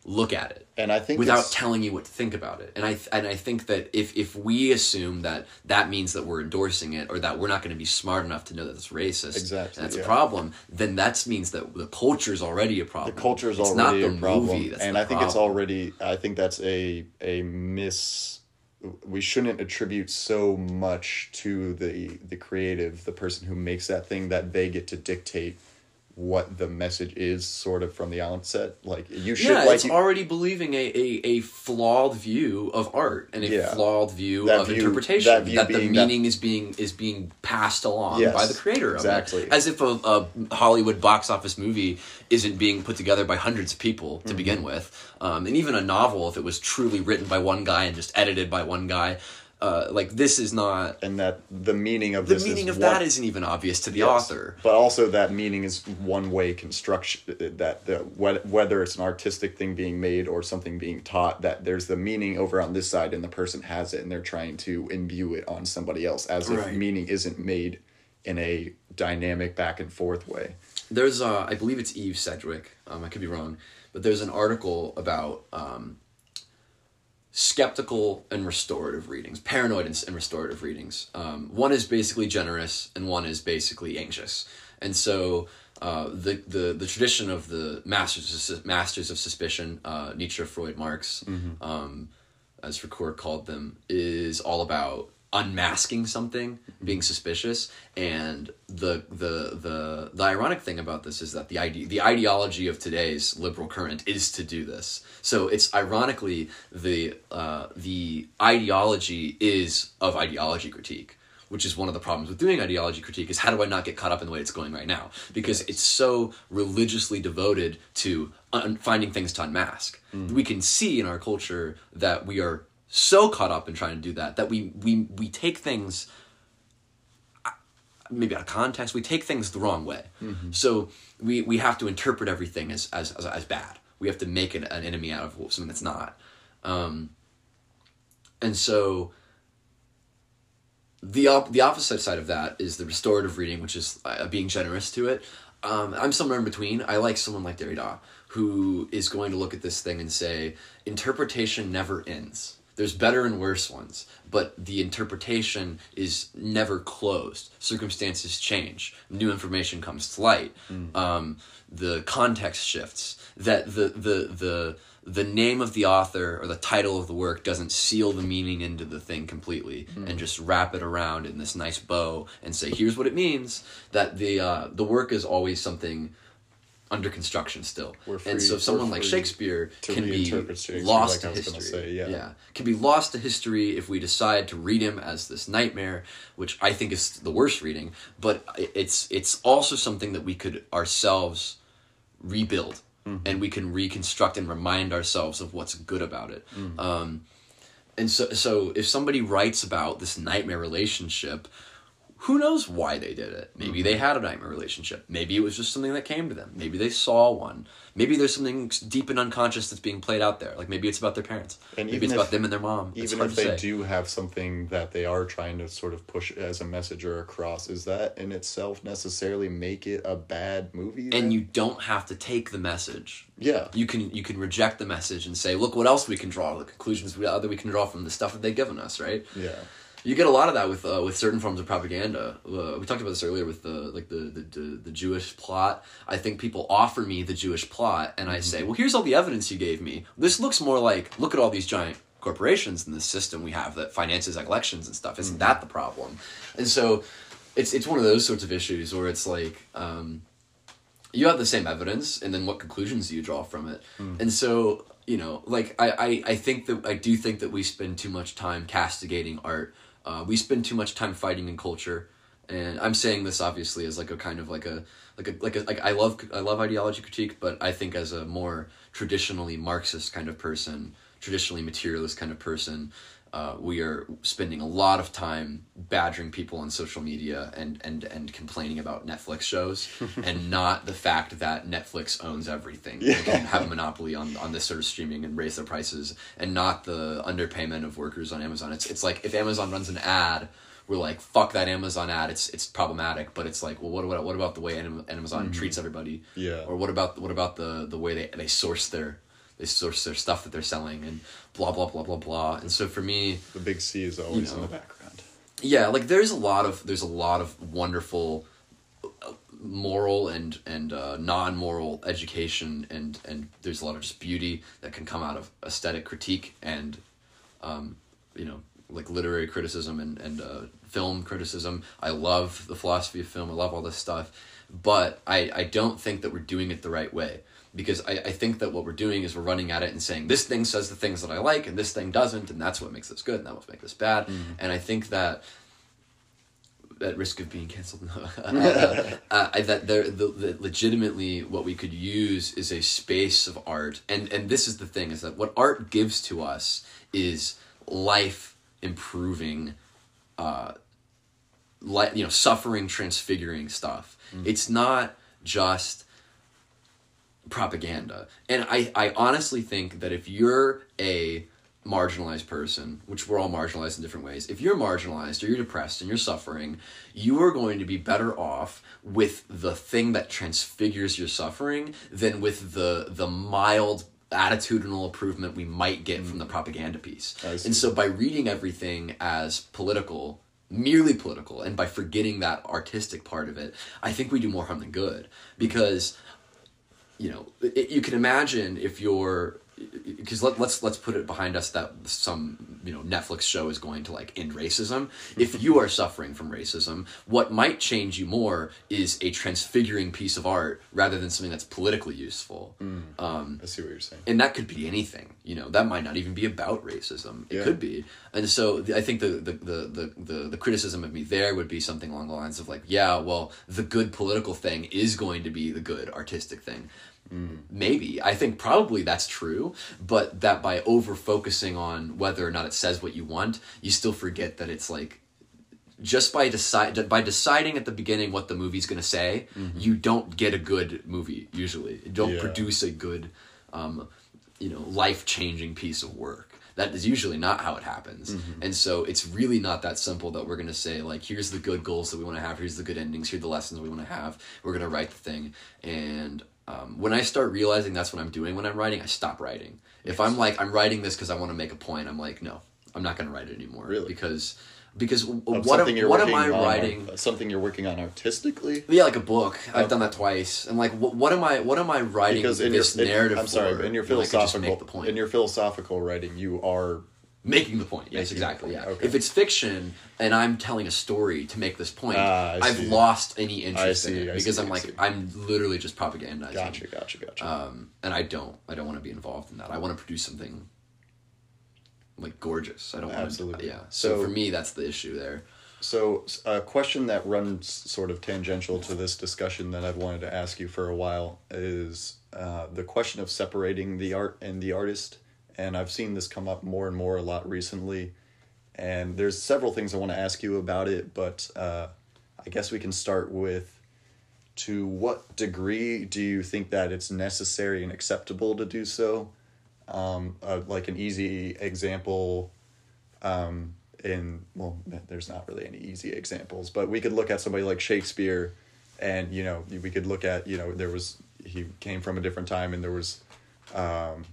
look at it and I think without telling you what to think about it. And I and I think that if if we assume that that means that we're endorsing it or that we're not going to be smart enough to know that it's racist, Exactly, and that's yeah. a problem, then that means that the culture is already a problem. the culture is already not a problem, that's and I think it's already. I think that's a a miss. We shouldn't attribute so much to the the creative, the person who makes that thing, that they get to dictate what the message is, sort of from the outset. Like you should, yeah, like it's you- already believing a, a, a flawed view of art and a Yeah. flawed view of view- interpretation. that That, the meaning is being is being passed along Yes, by the creator of exactly. it. As if a, a Hollywood box office movie isn't being put together by hundreds of people to Mm-hmm. begin with. Um, and even a novel, if it was truly written by one guy and just edited by one guy, uh, like this is not and that the meaning of the meaning of one- that isn't even obvious to the Yes. author. But also that meaning is one way construction that the whether it's an artistic thing being made or something being taught that there's the meaning over on this side and the person has it and they're trying to imbue it on somebody else as if meaning isn't made in a dynamic back and forth way. There's, uh, I believe it's Eve Sedgwick. Um, I could be wrong, but there's an article about um, skeptical and restorative readings, paranoid and, restorative readings. Um, one is basically generous, and one is basically anxious. And so, uh, the, the the tradition of the masters of, masters of suspicion, uh, Nietzsche, Freud, Marx, um, as Ricoeur called them, is all about unmasking something, being suspicious, and the the the the ironic thing about this is that the ide- the ideology of today's liberal current is to do this. So it's ironically the uh, the ideology is of ideology critique. Which is one of the problems with doing ideology critique is how do I not get caught up in the way it's going right now? Because it's so religiously devoted to un- finding things to unmask. We can see in our culture that we are so caught up in trying to do that that we we we take things uh, maybe out of context we take things the wrong way so we we have to interpret everything as as as, as bad we have to make it an enemy out of something that's not um and so the op- the opposite side of that is the restorative reading, which is uh, being generous to it. Um, I'm somewhere in between. I like someone like Derrida, who is going to look at this thing and say, interpretation never ends. There's better and worse ones, but the interpretation is never closed. Circumstances change. New information comes to light. Um, the context shifts. That the the the the name of the author or the title of the work doesn't seal the meaning into the thing completely and just wrap it around in this nice bow and say here's what it means that the uh, the work is always something under construction still We're free- and so someone like shakespeare can be Shakespeare, lost like to history say, yeah. can be lost to history if we decide to read him as this nightmare which i think is the worst reading but it's it's also something that we could ourselves rebuild Mm-hmm. and we can reconstruct and remind ourselves of what's good about it Mm. um, and so so if somebody writes about this nightmare relationship who knows why they did it? Maybe Mm-hmm. they had a nightmare relationship. Maybe it was just something that came to them. Maybe they saw one. Maybe there's something deep and unconscious that's being played out there. Like maybe it's about their parents. And maybe it's if- about them and their mom. It's even hard if to they say. do have something that they are trying to sort of push as a message or across, is that in itself necessarily make it a bad movie? then? and you don't have to take the message. Yeah, you can you can reject the message and say look what else we can draw. The conclusions we, that we can draw from the stuff that they've given us right? Yeah, You get a lot of that with uh, with certain forms of propaganda. Uh, we talked about this earlier with the like the, the the the Jewish plot. I think people offer me the Jewish plot, and I say, "Well, here's all the evidence you gave me. This looks more like look at all these giant corporations and the system we have that finances elections and stuff. Isn't that the problem?" And so, it's it's one of those sorts of issues where it's like. Um, you have the same evidence and then what conclusions do you draw from it and so you know like I, I i think that i do think that we spend too much time castigating art uh, we spend too much time fighting in culture. And i'm saying this obviously as like a kind of like a like a like a like i love i love ideology critique but i think as a more traditionally marxist kind of person traditionally materialist kind of person uh, we are spending a lot of time badgering people on social media and, and, and complaining about Netflix shows and not the fact that Netflix owns everything Yeah. and have a monopoly on, on this sort of streaming and raise their prices and not the underpayment of workers on Amazon. It's, it's like if Amazon runs an ad, we're like, fuck that Amazon ad. It's, it's problematic, but it's like, well, what about, what about the way Am- Amazon treats everybody? Yeah. Or what about, what about the, the way they, they source their, they source their stuff that they're selling and blah, blah, blah, blah, blah. And so for me, the big C is always You in the background. yeah like there's a lot of there's a lot of wonderful uh, moral and and uh, non-moral education and and there's a lot of just beauty that can come out of aesthetic critique and um, you know like literary criticism and and uh, film criticism i love the philosophy of film i love all this stuff but i i don't think that we're doing it the right way because I, I think that what we're doing is we're running at it and saying this thing says the things that I like and this thing doesn't and that's what makes this good and that what makes this bad. And I think that at risk of being canceled uh, uh, I- that there the, the legitimately what we could use is a space of art. And and this is the thing is that what art gives to us is life improving uh like you know suffering transfiguring stuff. It's not just propaganda. And i i honestly think that if you're a marginalized person which we're all marginalized in different ways if you're marginalized or you're depressed and you're suffering you are going to be better off with the thing that transfigures your suffering than with the the mild attitudinal improvement we might get from the mm. propaganda piece. And so by reading everything as political merely political and by forgetting that artistic part of it i think we do more harm than good. Because you know it, you can imagine if you're because let, let's let's put it behind us that some you know Netflix show is going to like end racism. If you are suffering from racism, what might change you more is a transfiguring piece of art rather than something that's politically useful. Um, I see what you're saying. and that could be anything you know that might not even be about racism it Yeah. could be and so i think the the, the, the, the the criticism of me there would be something along the lines of like yeah well the good political thing is going to be the good artistic thing maybe i think probably that's true but that by over focusing on whether or not it says what you want you still forget that it's like just by decide by deciding at the beginning what the movie's going to say, you don't get a good movie usually. You don't Yeah. produce a good, um, you know, life changing piece of work. That is usually not how it happens, and so it's really not that simple that we're going to say like, here's the good goals that we want to have, here's the good endings, here are the lessons we want to have. We're going to write the thing, and um, when I start realizing that's what I'm doing when I'm writing, I stop writing. If I'm like I'm writing this because I want to make a point, I'm like, no, I'm not going to write it anymore. Really? Because because Of what am, you're what am I writing? something you're working on artistically. Yeah, like a book. I've done that twice. And like, what, what am I? What am I writing Because in your this in- narrative? I'm sorry, but in your when I just philosophical make the point. in your philosophical writing, you are making the point. Yes, exactly. point, Yeah. okay. If it's fiction and I'm telling a story to make this point, I I've see. lost any interest in it I because see, I'm like. I'm literally just propagandizing. gotcha, gotcha, gotcha. Um, and I don't. I don't want to be involved in that. I want to produce something like gorgeous. I don't want to. Yeah. So, So- for me, that's the issue there. So, a question that runs sort of tangential to this discussion that I've wanted to ask you for a while is uh, the question of separating the art and the artist and I've seen this come up more and more a lot recently. And there's several things I want to ask you about it, but uh, I guess we can start with to what degree do you think that it's necessary and acceptable to do so? Um, uh, like an easy example um, in, well, there's not really any easy examples, but we could look at somebody like Shakespeare and, you know, we could look at, you know, there was, he came from a different time and there was um,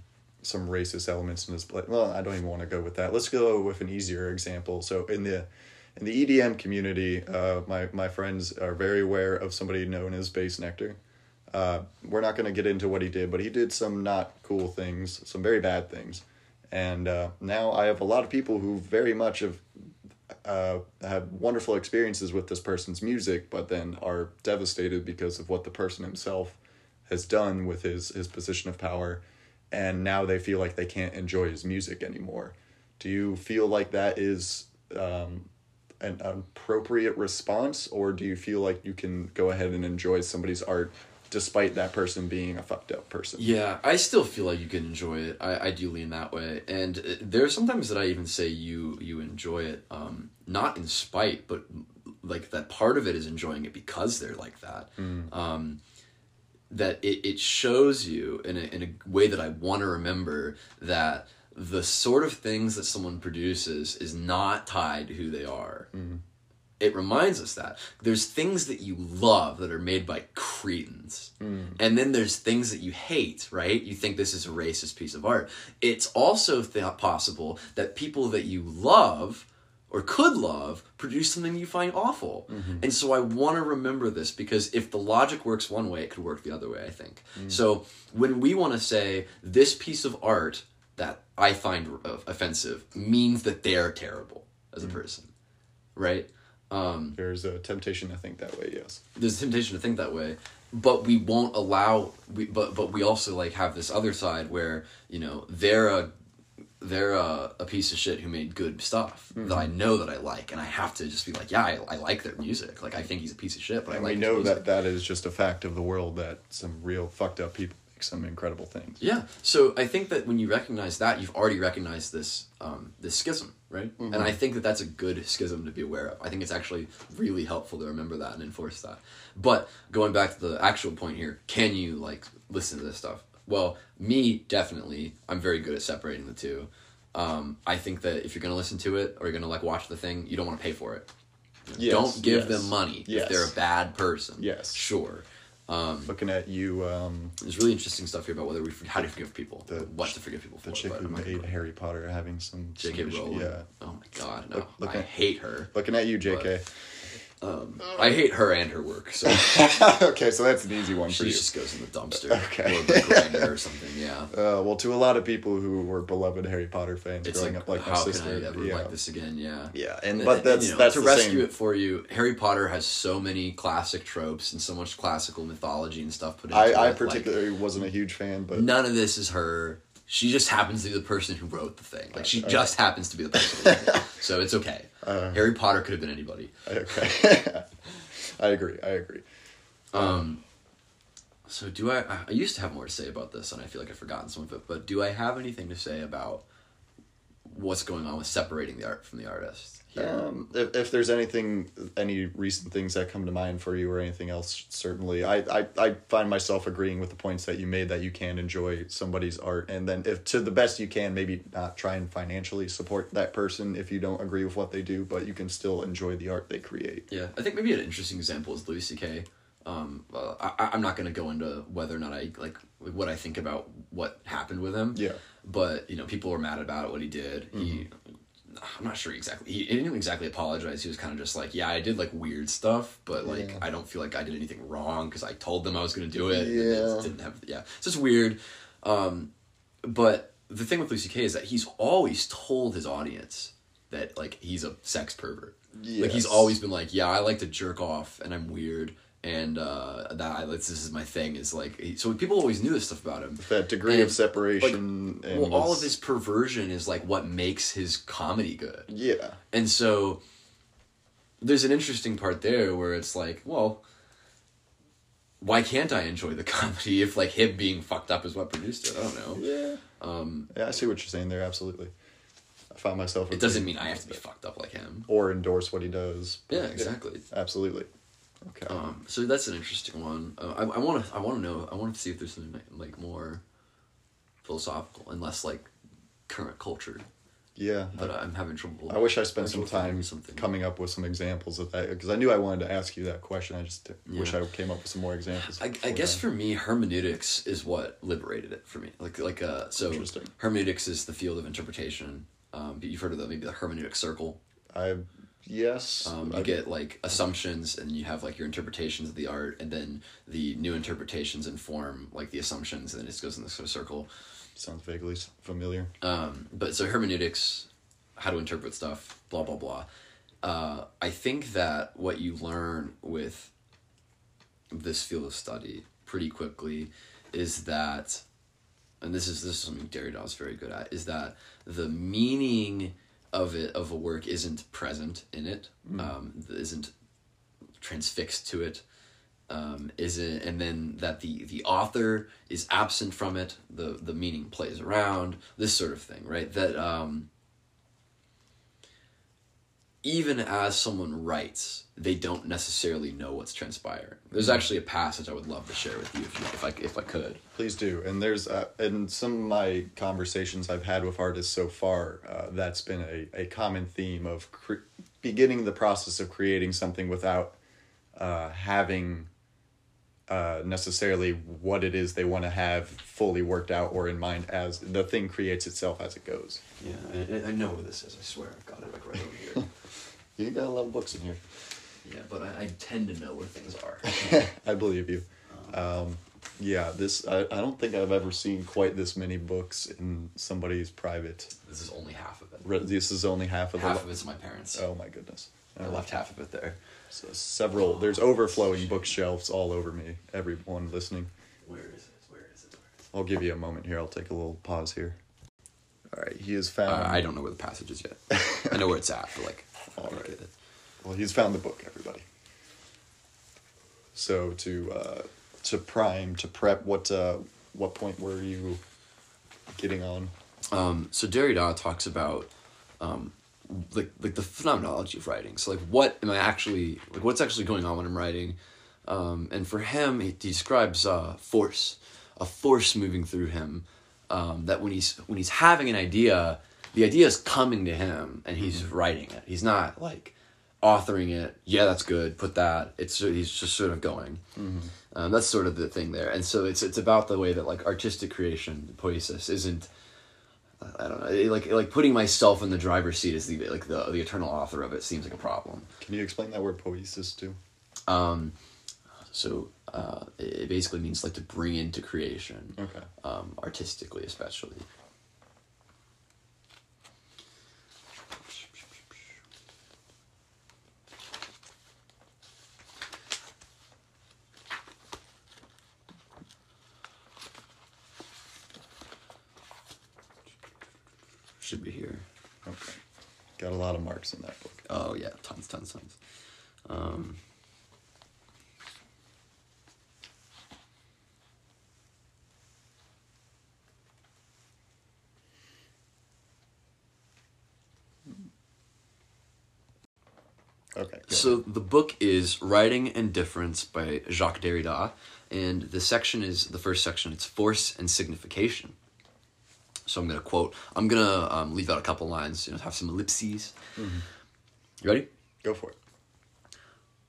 some racist elements in his play. Well, I don't even want to go with that. Let's go with an easier example. So in the in the EDM community, uh, my my friends are very aware of somebody known as Bassnectar. Uh, we're not going to get into what he did, but he did some not cool things, some very bad things, and uh, now I have a lot of people who very much have uh, had wonderful experiences with this person's music, but then are devastated because of what the person himself has done with his his position of power, and now they feel like they can't enjoy his music anymore. Do you feel like that is um, an appropriate response, or do you feel like you can go ahead and enjoy somebody's art despite that person being a fucked up person? Yeah, I still feel like you can enjoy it. I, I do lean that way, and uh, there's sometimes that I even say you you enjoy it, um, not in spite, but like that part of it is enjoying it because they're like that. Um, that it, it shows you in a, in a way that I want to remember that the sort of things that someone produces is not tied to who they are. Mm-hmm. It reminds us that there's things that you love that are made by cretins, mm. and then there's things that you hate. Right? You think this is a racist piece of art. It's also th- possible that people that you love or could love produce something you find awful. And so I want to remember this because if the logic works one way, it could work the other way, I think. So when we want to say this piece of art that I find uh, offensive means that they're terrible as a person, right? Um, There's a temptation to think that way. Yes. there's a temptation to think that way but we won't allow we but but we also like have this other side where you know they're a they're a, a piece of shit who made good stuff that I know that I like, and I have to just be like, yeah, I, I like their music. Like, I think he's a piece of shit, but And I like we know that that is just a fact of the world that some real fucked up people make some incredible things. Yeah. So I think that when you recognize that, you've already recognized this um, this schism, right? And I think that that's a good schism to be aware of. I think it's actually really helpful to remember that and enforce that. But going back to the actual point here, can you like listen to this stuff? Well, me definitely. I'm very good at separating the two. Um, I think that if you're gonna listen to it or you're gonna like watch the thing, you don't want to pay for it. Yes, don't give yes, them money yes. if they're a bad person. Yes. Sure. Um, Looking at you, um, there's really interesting stuff here about whether we how to forgive people, The- what to forgive people for. the chick who I'm gonna made Harry Potter having some. J.K. Rowling. Yeah. Oh my god, no! Look- I at- hate her. Looking at you, J.K. Um, I hate her and her work. So okay, so that's an easy one for she you. just goes in the dumpster Okay. or the grinder or something. Yeah. Uh, well, to a lot of people who were beloved Harry Potter fans It's growing like, up, like my how sister, can I ever yeah, like this again? Yeah. yeah, and And- but and, that's you know, that's to rescue same. it for you. Harry Potter has so many classic tropes and so much classical mythology and stuff put into it. I, I like, particularly wasn't a huge fan, but none of this is her. She just happens to be the person who wrote the thing. Like she Okay. just happens to be the person. Who wrote it. So it's okay. Uh. Harry Potter could have been anybody. okay, I agree. I agree. Um, so do I? I used to have more to say about this, and I feel like I've forgotten some of it. But do I have anything to say about what's going on with separating the art from the artist? Here? Um, if, if there's anything, any recent things that come to mind for you or anything else, certainly. I, I, I find myself agreeing with the points that you made that you can enjoy somebody's art. And then, if to the best you can, maybe not try and financially support that person if you don't agree with what they do, but you can still enjoy the art they create. Yeah, I think maybe an interesting example is Louis C.K. Um, uh, I, I'm not going to go into whether or not I like what I think about what happened with him. Yeah. But you know, people were mad about what he did. He, I'm not sure exactly. He, he didn't exactly apologize. He was kind of just like, yeah, I did like weird stuff, but like Yeah. I don't feel like I did anything wrong because I told them I was going to do it. Yeah. didn't have. Yeah. It's weird. Um, but the thing with Louis C.K. is that he's always told his audience that like he's a sex pervert. Like he's always been like, yeah, I like to jerk off and I'm weird and uh, that I, this is my thing. Is like so people always knew this stuff about him. That degree And, of separation. and Well, all of his perversion is like what makes his comedy good. Yeah. And so there's an interesting part there where it's like, well, why can't I enjoy the comedy if like him being fucked up is what produced it? I don't know. Yeah. Um, Yeah, I see what you're saying there. Absolutely. I found myself. it doesn't mean I have to be fucked up like him. or endorse what he does. Yeah, exactly. Absolutely. Okay. Um, so that's an interesting one. Uh, I I want to I want to know I want to see if there's something like, more philosophical and less like current culture. yeah. But I'm having trouble. I wish I spent some time something. coming up with some examples of that because I knew I wanted to ask you that question. I just wish I came up with some more examples. I, I guess then. for me, hermeneutics is what liberated it for me. Like like uh, so hermeneutics is the field of interpretation. Um, but you've heard of the maybe the hermeneutic circle. I yes. Um, you I- get like assumptions, and you have like your interpretations of the art, and then the new interpretations inform like the assumptions, and then it just goes in this sort of circle. sounds vaguely familiar. Um, but so hermeneutics, how to interpret stuff, blah blah blah. Uh, I think that what you learn with this field of study pretty quickly is that, and this is this is something Derrida is very good at, is that the meaning of it of a work isn't present in it, um, isn't transfixed to it um, is it, and then that the the author is absent from it. The the meaning plays around. This sort of thing, right? That um, even as someone writes, they don't necessarily know what's transpiring. There's actually a passage I would love to share with you if you, if I if I could. Please do. And there's uh, in some of my conversations I've had with artists so far, uh, that's been a, a common theme of cre- beginning the process of creating something without uh, having uh, necessarily what it is they want to have fully worked out or in mind as the thing creates itself as it goes. Yeah, I, I know where this is. I swear I've got it like right over here. You got a lot of books in here. yeah, but I, I tend to know where things are. I believe you. Um, yeah, this I, I don't think I've ever seen quite this many books in somebody's private. This is only half of it. Re- This is only half of the. Half of it's my parents. Oh my goodness! I left half of it there. So several. There's overflowing bookshelves all over me. Everyone listening, Where is it? Where is it? Where is it? I'll give you a moment here. I'll take a little pause here. All right, he has found. Uh, I don't know where the passage is yet. I know where it's at, but like, All I'll right. get it. Well, he's found the book, everybody. So to uh, to prime to prep, what uh, what point were you getting on? Um, so Derrida talks about um, like like the phenomenology of writing. So like, what am I actually like? What's actually going on when I'm writing? Um, and for him, he describes uh, force, a force moving through him. Um, that when he's when he's having an idea, the idea is coming to him, and he's writing it. He's not like authoring it. Yeah, that's good. Put that. It's he's just sort of going. Um, that's sort of the thing there, and so it's it's about the way that like artistic creation, poesis, isn't. I don't know, it- like like putting myself in the driver's seat as the like the the eternal author of it seems like a problem. Can you explain that word poesis too? Um, so uh, it basically means like to bring into creation, Okay. um, artistically especially. Should be here. Okay. Got a lot of marks in that book. Oh yeah, tons, tons, tons. Um, Okay. so the book is Writing and Difference by Jacques Derrida, and the section is the first section. It's force and signification. So I'm gonna quote. I'm gonna um, leave out a couple lines. You know, have some ellipses. You ready? Go for it.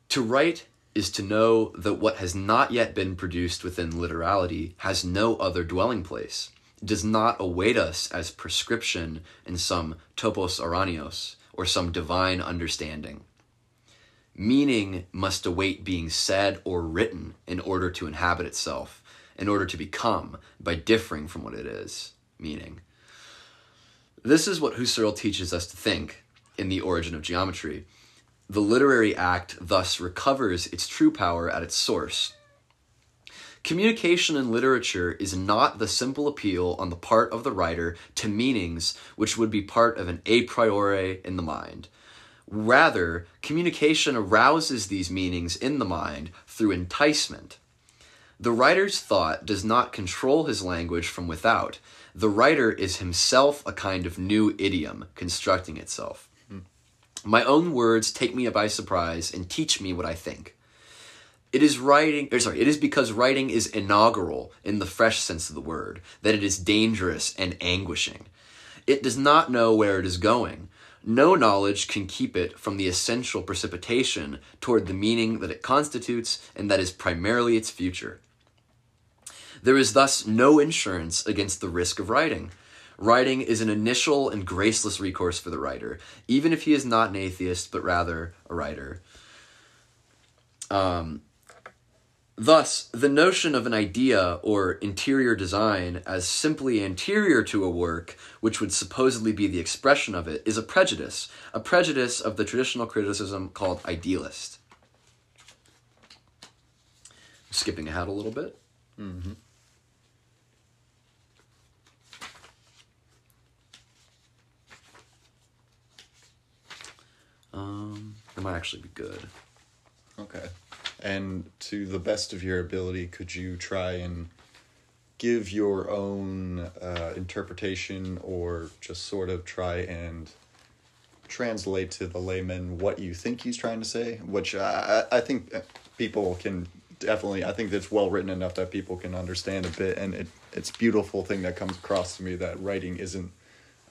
To write is to know that what has not yet been produced within literality has no other dwelling place, does not await us as prescription in some topos ouranios or some divine understanding. Meaning must await being said or written in order to inhabit itself, in order to become, by differing from what it is, meaning. This is what Husserl teaches us to think in The Origin of Geometry. The literary act thus recovers its true power at its source. Communication in literature is not the simple appeal on the part of the writer to meanings which would be part of an a priori in the mind. Rather, communication arouses these meanings in the mind through enticement. The writer's thought does not control his language from without, The writer is himself a kind of new idiom constructing itself. My own words take me by surprise and teach me what I think. It is writing, or sorry, it is because writing is inaugural in the fresh sense of the word that it is dangerous and anguishing. It does not know where it is going. No knowledge can keep it from the essential precipitation toward the meaning that it constitutes and that is primarily its future. There is thus no insurance against the risk of writing. Writing is an initial and graceless recourse for the writer, even if he is not an atheist, but rather a writer. Um, thus, the notion of an idea or interior design as simply anterior to a work, which would supposedly be the expression of it, is a prejudice, a prejudice of the traditional criticism called idealist. Skipping ahead a little bit. Mm-hmm. Um, it might actually be good. Okay. And to the best of your ability, could you try and give your own uh, interpretation or just sort of try and translate to the layman what you think he's trying to say? Which I, I think people can definitely, I think it's well written enough that people can understand a bit. And it, it's beautiful thing that comes across to me that writing isn't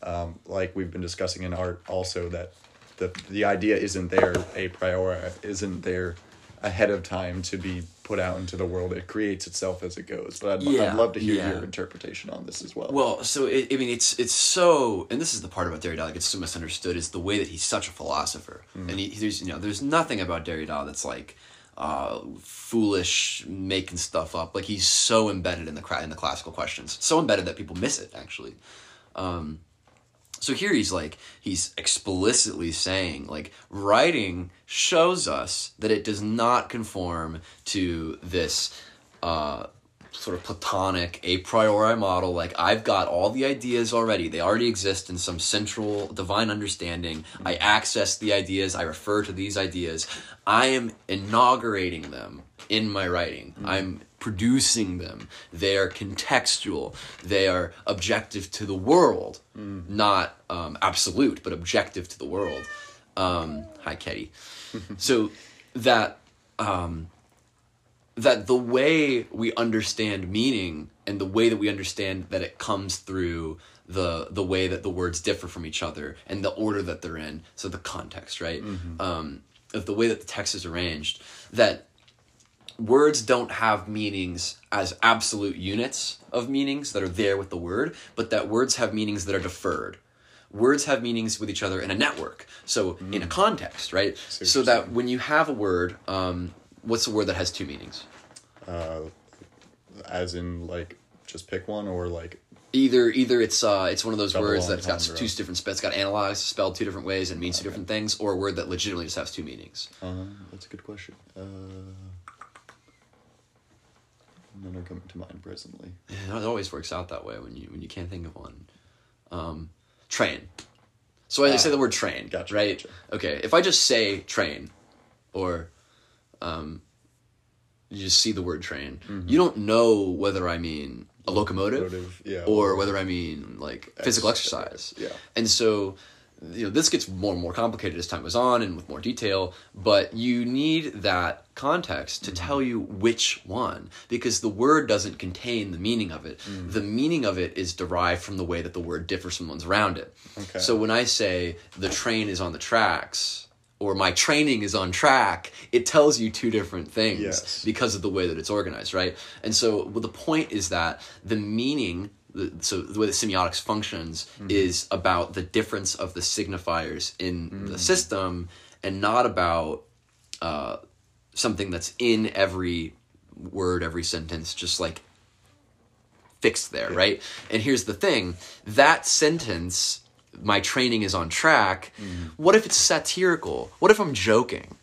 um, like we've been discussing in art also that the the idea isn't there a priori isn't there ahead of time to be put out into the world it creates itself as it goes but i'd, Yeah, I'd love to hear yeah. your interpretation on this as well Well, so it, I mean, it's it's so, and this is the part about Derrida that gets so misunderstood is the way that he's such a philosopher, and he, there's you know there's nothing about Derrida that's like uh, foolish, making stuff up. Like he's so embedded in the in the classical questions, so embedded that people miss it actually. Um, so here he's like he's explicitly saying like writing shows us that it does not conform to this uh, sort of platonic a priori model like i've got all the ideas already. They already exist in some central divine understanding. I access the ideas. I refer to these ideas. I am inaugurating them in my writing. I'm producing them. They are contextual. They are objective to the world. Not um, absolute but objective to the world. Um, hi Ketty. so that um, that the way we understand meaning and the way that we understand that it comes through the the way that the words differ from each other and the order that they're in. So the context right? Um, of the way that the text is arranged that words don't have meanings as absolute units of meanings that are there with the word but that words have meanings that are deferred. Words have meanings with each other in a network so in a context right? So that when you have a word um, what's a word that has two meanings? Uh, as in like just pick one or like either either it's uh it's one of those Double words that's got two different it's got analyzed spelled two different ways and means two different things or a word that legitimately just has two meanings. Um, that's a good question. Uh, none are coming to mind presently Yeah, it always works out that way when you when you can't think of one um train so i Ah, say the word train gotcha, right gotcha. okay if i just say train or um you just see the word train you don't know whether i mean a locomotive, Mm-hmm. Locomotive, yeah, or or- whether i mean like physical Ex- exercise yeah. and so you know this gets more and more complicated as time goes on and with more detail but you need that context Mm-hmm. to tell you which one because the word doesn't contain the meaning of it Mm. the meaning of it is derived from the way that the word differs from ones around it Okay. so when i say the train is on the tracks or my training is on track it tells you two different things Yes. because of the way that it's organized right and so well, the point is that the meaning the, so the way that semiotics functions Mm-hmm. is about the difference of the signifiers in Mm. the system and not about uh, something that's in every word every sentence just like fixed there right? And here's the thing that sentence my training is on track. What if it's satirical? What if i'm joking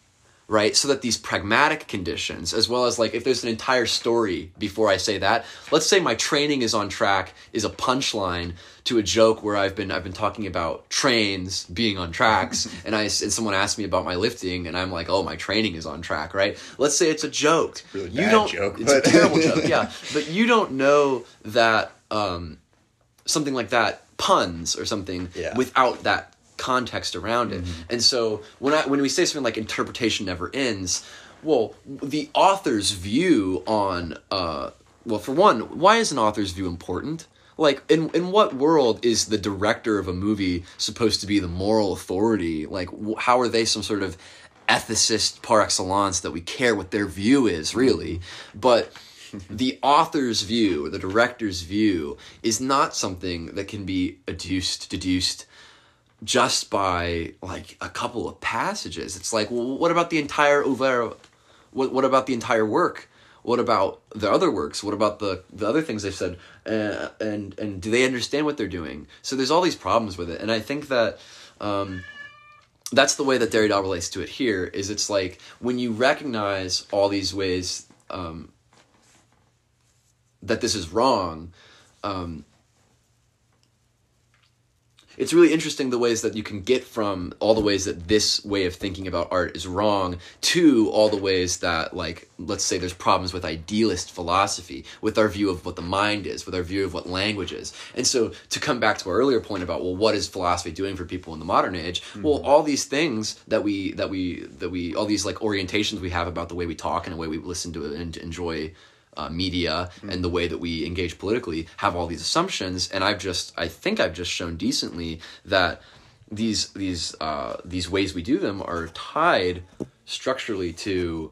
right? So that these pragmatic conditions as well as like if there's an entire story before i say that let's say my training is on track is a punchline to a joke where i've been i've been talking about trains being on tracks and i and someone asked me about my lifting and i'm like oh my training is on track right? Let's say it's a joke. Really you don't joke, it's but- a terrible joke yeah. But you don't know that um something like that puns or something Yeah. without that context around it. And so when I when we say something like interpretation never ends, well, the author's view on uh well, for one, why is an author's view important? Like in in what world is the director of a movie supposed to be the moral authority? Like how are they some sort of ethicist par excellence that we care what their view is really? But the author's view, or the director's view, is not something that can be adduced, deduced just by like a couple of passages. It's like, well, what about the entire oeuvre? What what about the entire work? What about the other works? What about the the other things they've said? Uh, and and do they understand what they're doing? So there's all these problems with it, and I think that. Um, that's the way that Derrida relates to it here. Is it's like when you recognize all these ways um, that this is wrong, um, it's really interesting the ways that you can get from all the ways that this way of thinking about art is wrong to all the ways that like let's say there's problems with idealist philosophy with our view of what the mind is with our view of what language is. And so to come back to our earlier point about well what is philosophy doing for people in the modern age? Mm-hmm. Well all these things that we that we that we all these like orientations we have about the way we talk and the way we listen to it and enjoy uh, media and the way that we engage politically have all these assumptions. And i've just i think i've just shown decently that these these uh, these ways we do them are tied structurally to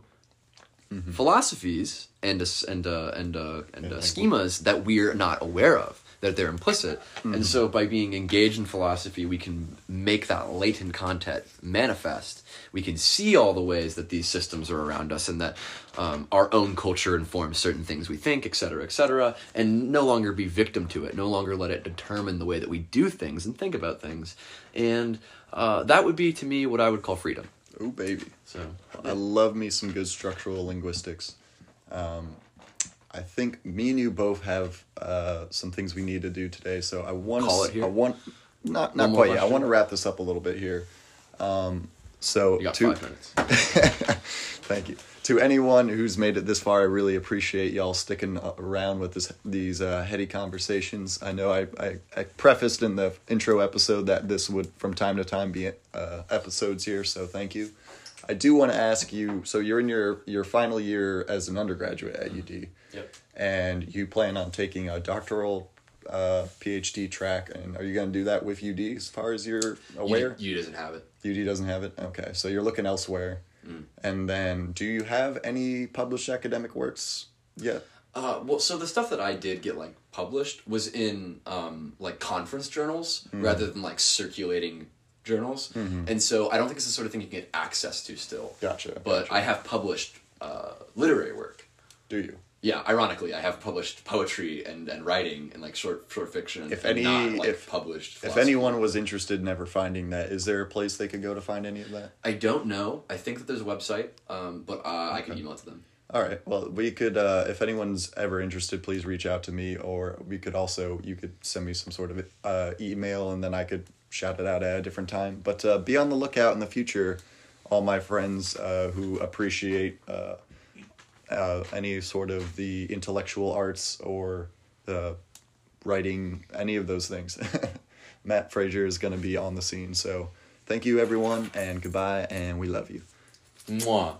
philosophies and uh, and uh, and uh, and uh, schemas that we're not aware of that they're implicit. And so by being engaged in philosophy we can make that latent content manifest. We can see all the ways that these systems are around us and that um, our own culture informs certain things we think et cetera et cetera and no longer be victim to it no longer let it determine the way that we do things and think about things. And uh, that would be to me what i would call freedom. Oh baby. so I love me some good structural linguistics. Um, I think me and you both have uh, some things we need to do today. So I want Call to. it here? I want not not quite yet. I want to wrap this up a little bit here. Um, so you got to five minutes thank you to anyone who's made it this far. I really appreciate y'all sticking around with this these uh, heady conversations. I know I, I I prefaced in the intro episode that this would from time to time be uh, episodes here. So thank you. I do want to ask you. So you're in your your final year as an undergraduate at UD, yep and you plan on taking a doctoral uh, PhD track. And are you going to do that with UD as far as you're aware? you doesn't have it UD doesn't have it. Okay, so you're looking elsewhere. And then, do you have any published academic works yet? Uh, well, so the stuff that I did get like published was in um, like conference journals rather than like circulating journals, and so I don't think it's the sort of thing you can get access to still. Gotcha. But gotcha. I have published uh, literary work. do you? Yeah, ironically, I have published poetry and, and writing and like short short fiction. If and any- not, like, if- published. If anyone was interested in ever finding that, is there a place they could go to find any of that? I don't know. I think that there's a website, um, but uh, I can email it to them. All right. Well, we could, uh, if anyone's ever interested, please reach out to me, or we could also, you could send me some sort of uh, email, and then I could shout it out at a different time. But uh, be on the lookout in the future, all my friends uh, who appreciate uh, uh, any sort of the intellectual arts or the writing, any of those things. Matt Frazier is going to be on the scene. So thank you, everyone, and goodbye, and we love you. Mwah.